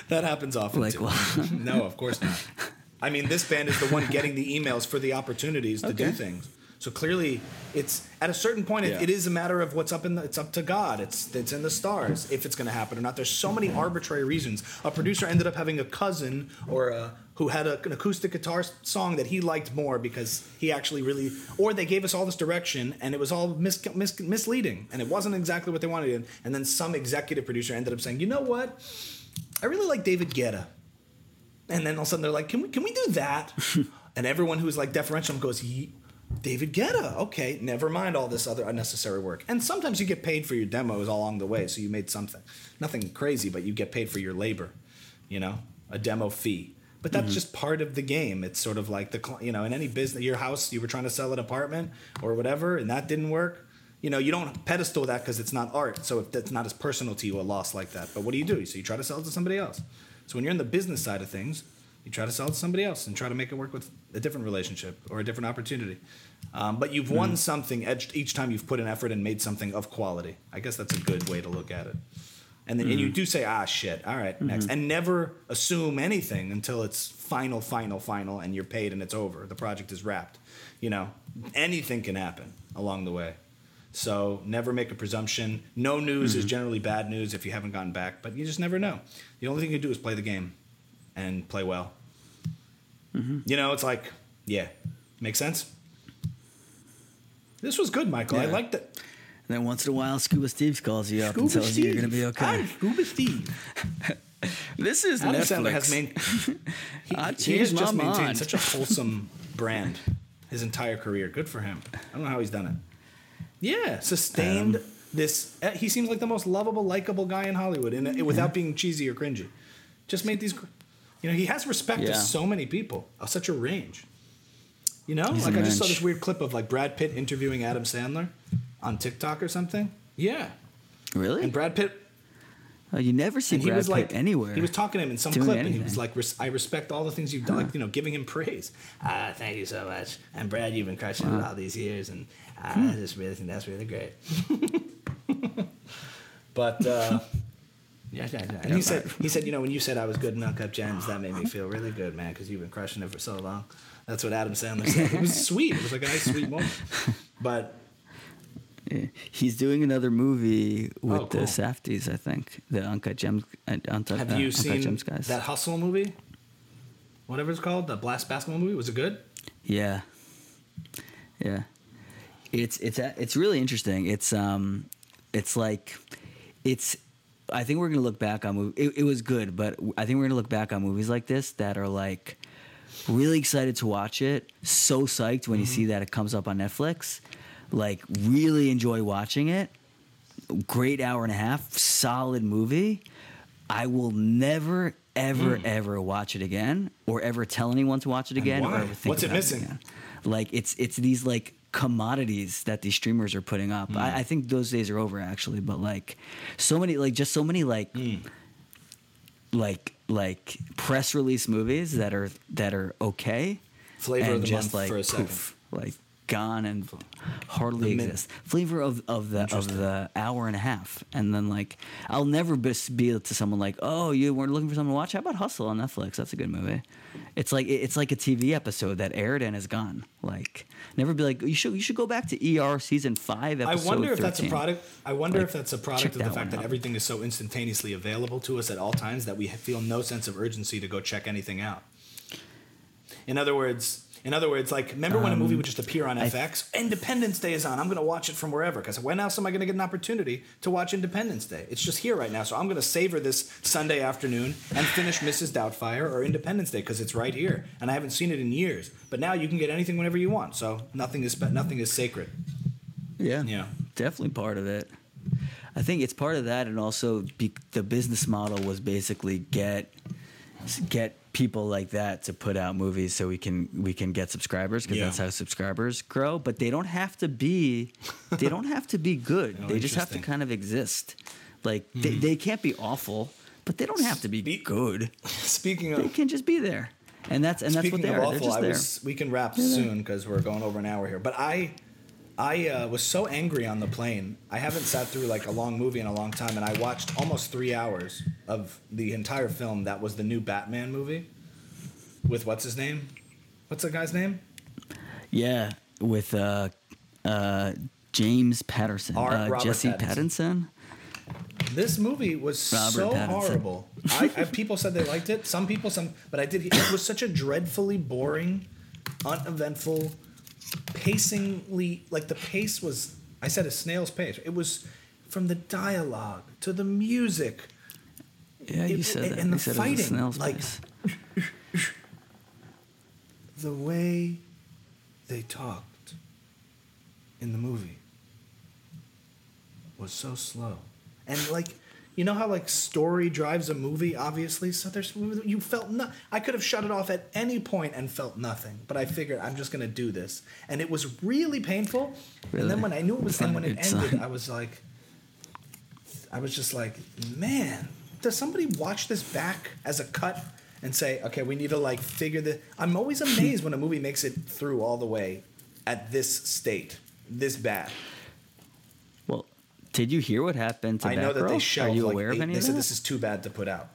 That happens often. Like, too. well- no, of course not. I mean, this band is the one getting the emails for the opportunities to do things. So clearly, it's at a certain point. It, it is a matter of what's up in the. It's up to God. It's it's in the stars if it's going to happen or not. There's so many mm-hmm. arbitrary reasons. A producer ended up having a cousin or a, who had a, an acoustic guitar song that he liked more because he actually really. Or they gave us all this direction and it was all mis, mis, misleading and it wasn't exactly what they wanted. And then some executive producer ended up saying, you know what, I really like David Guetta. And then all of a sudden they're like, "Can we can we do that?" and everyone who's like deferential goes, "Ye- David Guetta. Okay, never mind all this other unnecessary work. And sometimes you get paid for your demos along the way, so you made something. Nothing crazy, but you get paid for your labor, you know, a demo fee. But that's mm-hmm. just part of the game. It's sort of like the, you know, in any business, your house, you were trying to sell an apartment or whatever, and that didn't work. You know, you don't pedestal that because it's not art. So if that's not as personal to you, a loss like that. But what do you do? So you try to sell it to somebody else. So when you're in the business side of things, you try to sell it to somebody else and try to make it work with a different relationship or a different opportunity. Um, but you've won hmm. something each, each time you've put an effort and made something of quality. I guess that's a good way to look at it. And then and you hmm. do say, ah, shit, all right, next. Hmm. And never assume anything until it's final, final, final, and you're paid and it's over. The project is wrapped. You know, anything can happen along the way. So never make a presumption. No news is generally bad news if you haven't gotten back, but you just never know. The only thing you do is play the game and play well. Mm-hmm. You know, it's like, yeah, make sense? This was good, Michael. I liked it. And then once in a while, Scuba Steve calls you up and tells you you're going to be okay. I'm Scuba Steve. This is Adam Netflix. Sandler has main, he, I he has just my maintained such a wholesome brand his entire career. Good for him. I don't know how he's done it. Yeah, sustained Um, this. uh, He seems like the most lovable, likable guy in Hollywood, and without being cheesy or cringy. Just made these. You know, he has respect Yeah. to so many people, of such a range. You know, He's like I just saw this weird clip of like Brad Pitt interviewing Adam Sandler on TikTok or something. Yeah, really? and Brad Pitt oh, you never see and he Brad was Pitt like anywhere. He was talking to him in some clip, and he was like, "I respect all the things you've done, like you know, giving him praise. Ah, thank you so much. And Brad, you've been crushing it all these years, and Hmm. I just really think that's really great." but uh, yeah, yeah, yeah. And he said, he said, you know, when you said I was good in Uncut Gems, that made me feel really good, man, because you've been crushing it for so long. That's what Adam Sandler said. It was sweet. It was like a nice, sweet moment. But He's doing another movie with Oh, the cool. Safdies, I think. The Uncut Gems. Uh, Uncut, have uh, you Uncut seen Gems guys. that Hustle movie? Whatever it's called, the Blast basketball movie. Was it good? Yeah, yeah. It's it's a- it's really interesting. It's um, it's like, it's. I think we're gonna look back on movie. It, it was good, but I think we're gonna look back on movies like this that are like, really excited to watch it. So psyched when you see mm-hmm. that it comes up on Netflix. Like really enjoy watching it. Great hour and a half. Solid movie. I will never, ever, mm. ever watch it again, or ever tell anyone to watch it again, or why? ever think What's it about missing? again. Like it's it's these like commodities that these streamers are putting up. I, mm. I think those days are over actually, but like so many like just so many like Hmm. like like press release movies that are that are okay. Flavor and of the just month like for a second. poof, like gone and hardly min- exist. Flavor of, of the of the hour and a half, and then like I'll never be, be to someone like, oh, you weren't looking for something to watch. How about Hustle on Netflix? That's a good movie. It's like it's like a TV episode that aired and is gone. Like never be like you should you should go back to ER season five I episode. wonder if that's a 13. product. I wonder Like, if that's a product of the fact that out. everything is so instantaneously available to us at all times that we feel no sense of urgency to go check anything out. In other words, in other words, like remember when a movie would just appear on Um, FX? Independence Day is on. I'm going to watch it from wherever because when else am I going to get an opportunity to watch Independence Day? It's just here right now, so I'm going to savor this Sunday afternoon and finish Mrs. Doubtfire or Independence Day because it's right here, and I haven't seen it in years. But now you can get anything whenever you want, so nothing is nothing is sacred. Yeah, Yeah. definitely part of it. I think it's part of that, and also be, the business model was basically get get people like that to put out movies so we can we can get subscribers because Yeah. that's how subscribers grow. But they don't have to be they don't have to be good. Oh, they just have to. Kind of exist. Like hmm. they, they can't be awful, but they don't have to be Spe- good. Speaking of They can just be there, and that's and that's what they are. They're awful, just I there. was. We can wrap soon because we're going over an hour here. But I, I uh, was so angry on the plane. I haven't sat through like a long movie in a long time, and I watched almost three hours of the entire film. That was the new Batman movie with what's his name? What's the guy's name? Yeah, with uh, uh, James Patterson, Ar- uh, Jesse Pattinson. Pattinson. This movie was Robert so Pattinson. horrible. I, I people said they liked it. Some people, some, but I did. It was such a dreadfully boring, uneventful, pacingly like the pace was. I said a snail's pace. It was from the dialogue to the music. Yeah, you It- said and that. the you said it was a fighting, snail's like- pace. The way they talked. in the movie was so slow. And like you know how like story drives a movie obviously so there's you felt no I could have shut it off at any point and felt nothing but I figured I'm just going to do this and it was really painful Really? and then when I knew it was not when it ended sign. I was like I was just like man does somebody watch this back as a cut and say okay we need to like figure the I'm always amazed when a movie makes it through all the way at this state this bad did you hear what happened to I know that they shelved. Are you like, aware eight- of any They of said that? this is too bad to put out.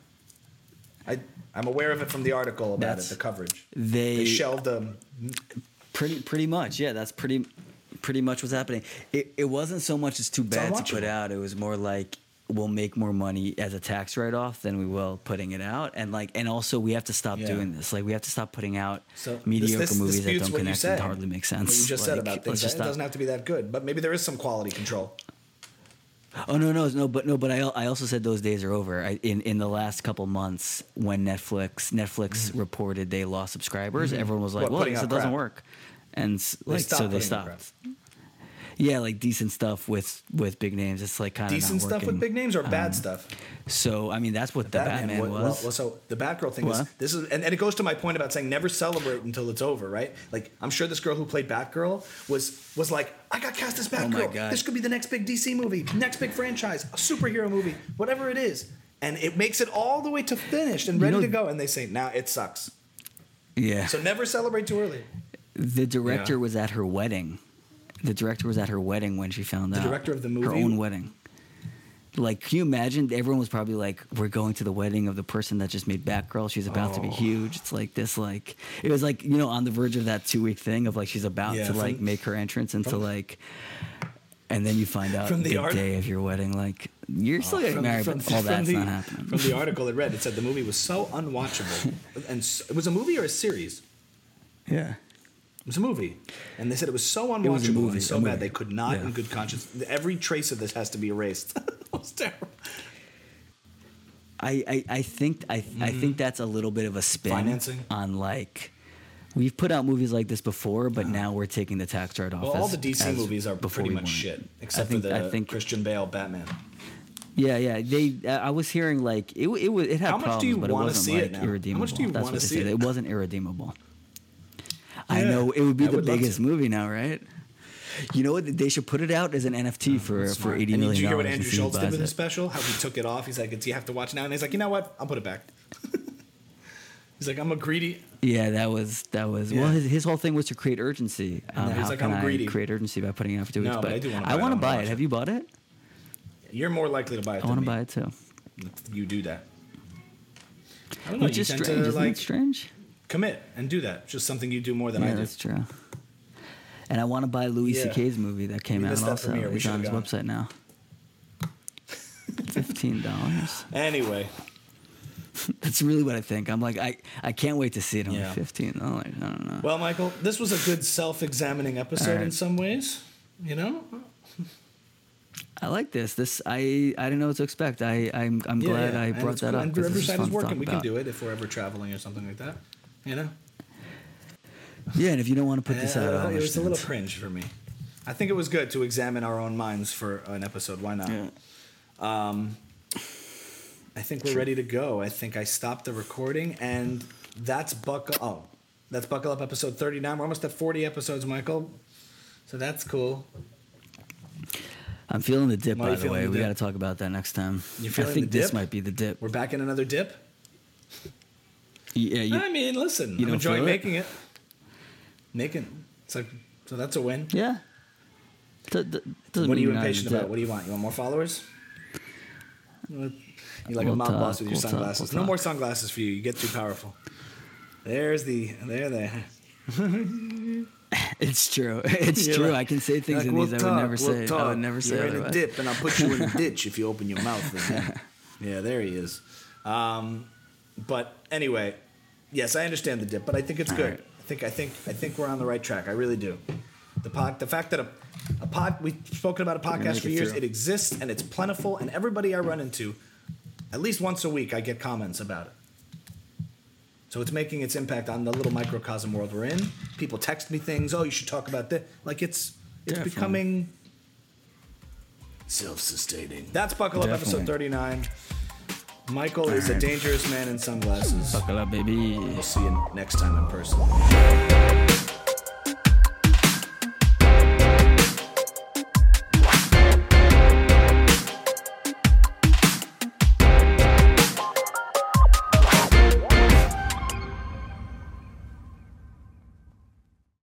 I I'm aware of it from the article about That's- it, the coverage. they, They shelved them. pretty pretty much yeah that's pretty pretty much what's happening it, it wasn't so much as too bad to put out it was more like we'll make more money as a tax write-off than we will putting it out and like and also we have to stop Yeah. doing this like we have to stop putting out so mediocre this movies that don't connect said, and hardly make sense What you just said about things. It doesn't have to be that good, but maybe there is some quality control. Oh no no no but no but I, I also said those days are over. I, in in the last couple months when Netflix Netflix reported they lost subscribers, everyone was like, Mm-hmm. What, "Well, this doesn't work," and They like so they stopped. Yeah, like decent stuff with with big names. It's like kind of Decent stuff with big names or bad um, stuff. So I mean that's what the Batman, wa- was. Well, well, so the Batgirl thing is this is, and, and it goes to my point about saying never celebrate until it's over, right? Like I'm sure this girl who played Batgirl was was like, I got cast as Oh my Batgirl. God. this could be the next big DC movie, next big franchise, a superhero movie, whatever it is, and it makes it all the way to finished and You ready know- to go, and they say, now it sucks. yeah. So never celebrate too early. the director Yeah. was at her wedding. The director was at her wedding when she found The out. director of the movie? Her own wedding. Like, can you imagine? Everyone was probably like, "We're going to the wedding of the person that just made Batgirl. She's about to be Oh. huge." It's like this, like it was like you know on the verge of that two week thing of like she's about Yeah, to from- like make her entrance into from- like, and then you find out From the, the art- day of your wedding, like you're still oh, getting married, but all that's the, not happening. From the article it read, it said the movie was so unwatchable, and s- it was a movie or a series. yeah. It was a movie, and they said it was so unwatchable It was a movie, and so bad they could not, Yeah. in good conscience, every trace of this has to be erased. it was terrible. I, I, I think I, I think that's a little bit of a spin Mm-hmm. Financing? on like we've put out movies like this before, but now we're taking the tax write off. Well, all the DC movies are pretty much won shit, except I think, for the I think Christian Bale Batman. yeah yeah they I was hearing like it it was it had How much do problems, you but it wasn't see like it now? How irredeemable. much do you what they see said. it? It wasn't irredeemable. I know it would be I the would love biggest to. movie now, right? You know what? They should put it out as an NFT for for Smart. eighty and million did you hear what dollars. Andrew and see who Schulz did buys with his it. special? How he took it off. He's like, "It's you have to watch now," and he's like, "You know what? I'll put it back." he's like, "I'm a greedy." Yeah, that was that was well. Yeah. His, his whole thing was to create urgency. Um, he's how like, can "I'm I greedy." create urgency by putting it out for two No, weeks? but I do wanna buy it. I I want wanna to buy watch it. it. Have you bought it? You're more likely to buy it I want to buy it too. You do that. I don't know. Which you is tend strange. to Isn't like it strange? Commit and do that. Just something you do more than yeah, I do. that's true. And I want to buy Louis Yeah. C.K's movie that came We out that also. premiere. It's on his should've website now. Fifteen dollars. Anyway, That's really what I think. I'm like, I, I can't wait to see it on Yeah. the 15th. I'm like, I don't know. well, Michael, this was a good self-examining episode All right. in some ways. You know, I like this. This I I didn't know what to expect. I I'm I'm Yeah, glad yeah. I brought that cool. up. And Riverside is working. We can do it if we're ever traveling or something like that. You know, Yeah, and if you don't want to put this out, I it was a little cringe for me. I think it was good to examine our own minds for an episode. Why not? Yeah. Um, I think we're ready to go. I think I stopped the recording, and that's buckle. Oh, that's buckle up episode thirty nine. We're almost at forty episodes, Michael. So that's cool. I'm feeling the dip, Why by the way. the We got to talk about that next time. You feeling I think this might be the dip. We're back in another dip. Yeah, you, I mean, listen, you I'm enjoying it? making it. Making it's like so that's a win. yeah. D- d- What are you you're not in impatient about? What do you want? You want more followers? You like a We'll mob talk, boss with your we'll talk, sunglasses. we'll no talk. more sunglasses for you. You get too powerful. There's the there there. It's true. It's You're true. like- I can say things Like, in these I would never say. I would never say You're in a dip, and I'll put you in a ditch if you open your mouth. again. yeah, there he is. Um, but anyway, yes, I understand the dip, but I think it's All good. right. I think I think I think we're on the right track. I really do. The pod, the fact that a, a pod, we've spoken about a podcast for it years. through. It exists and it's plentiful, and everybody I run into, at least once a week, I get comments about it. So it's making its impact on the little microcosm world we're in. People text me things. Oh, you should talk about this. Like it's it's Definitely. becoming Self-sustaining. That's Buckle Up episode 39. Michael is a dangerous man in sunglasses. Buckle up, baby. We'll see you next time in person.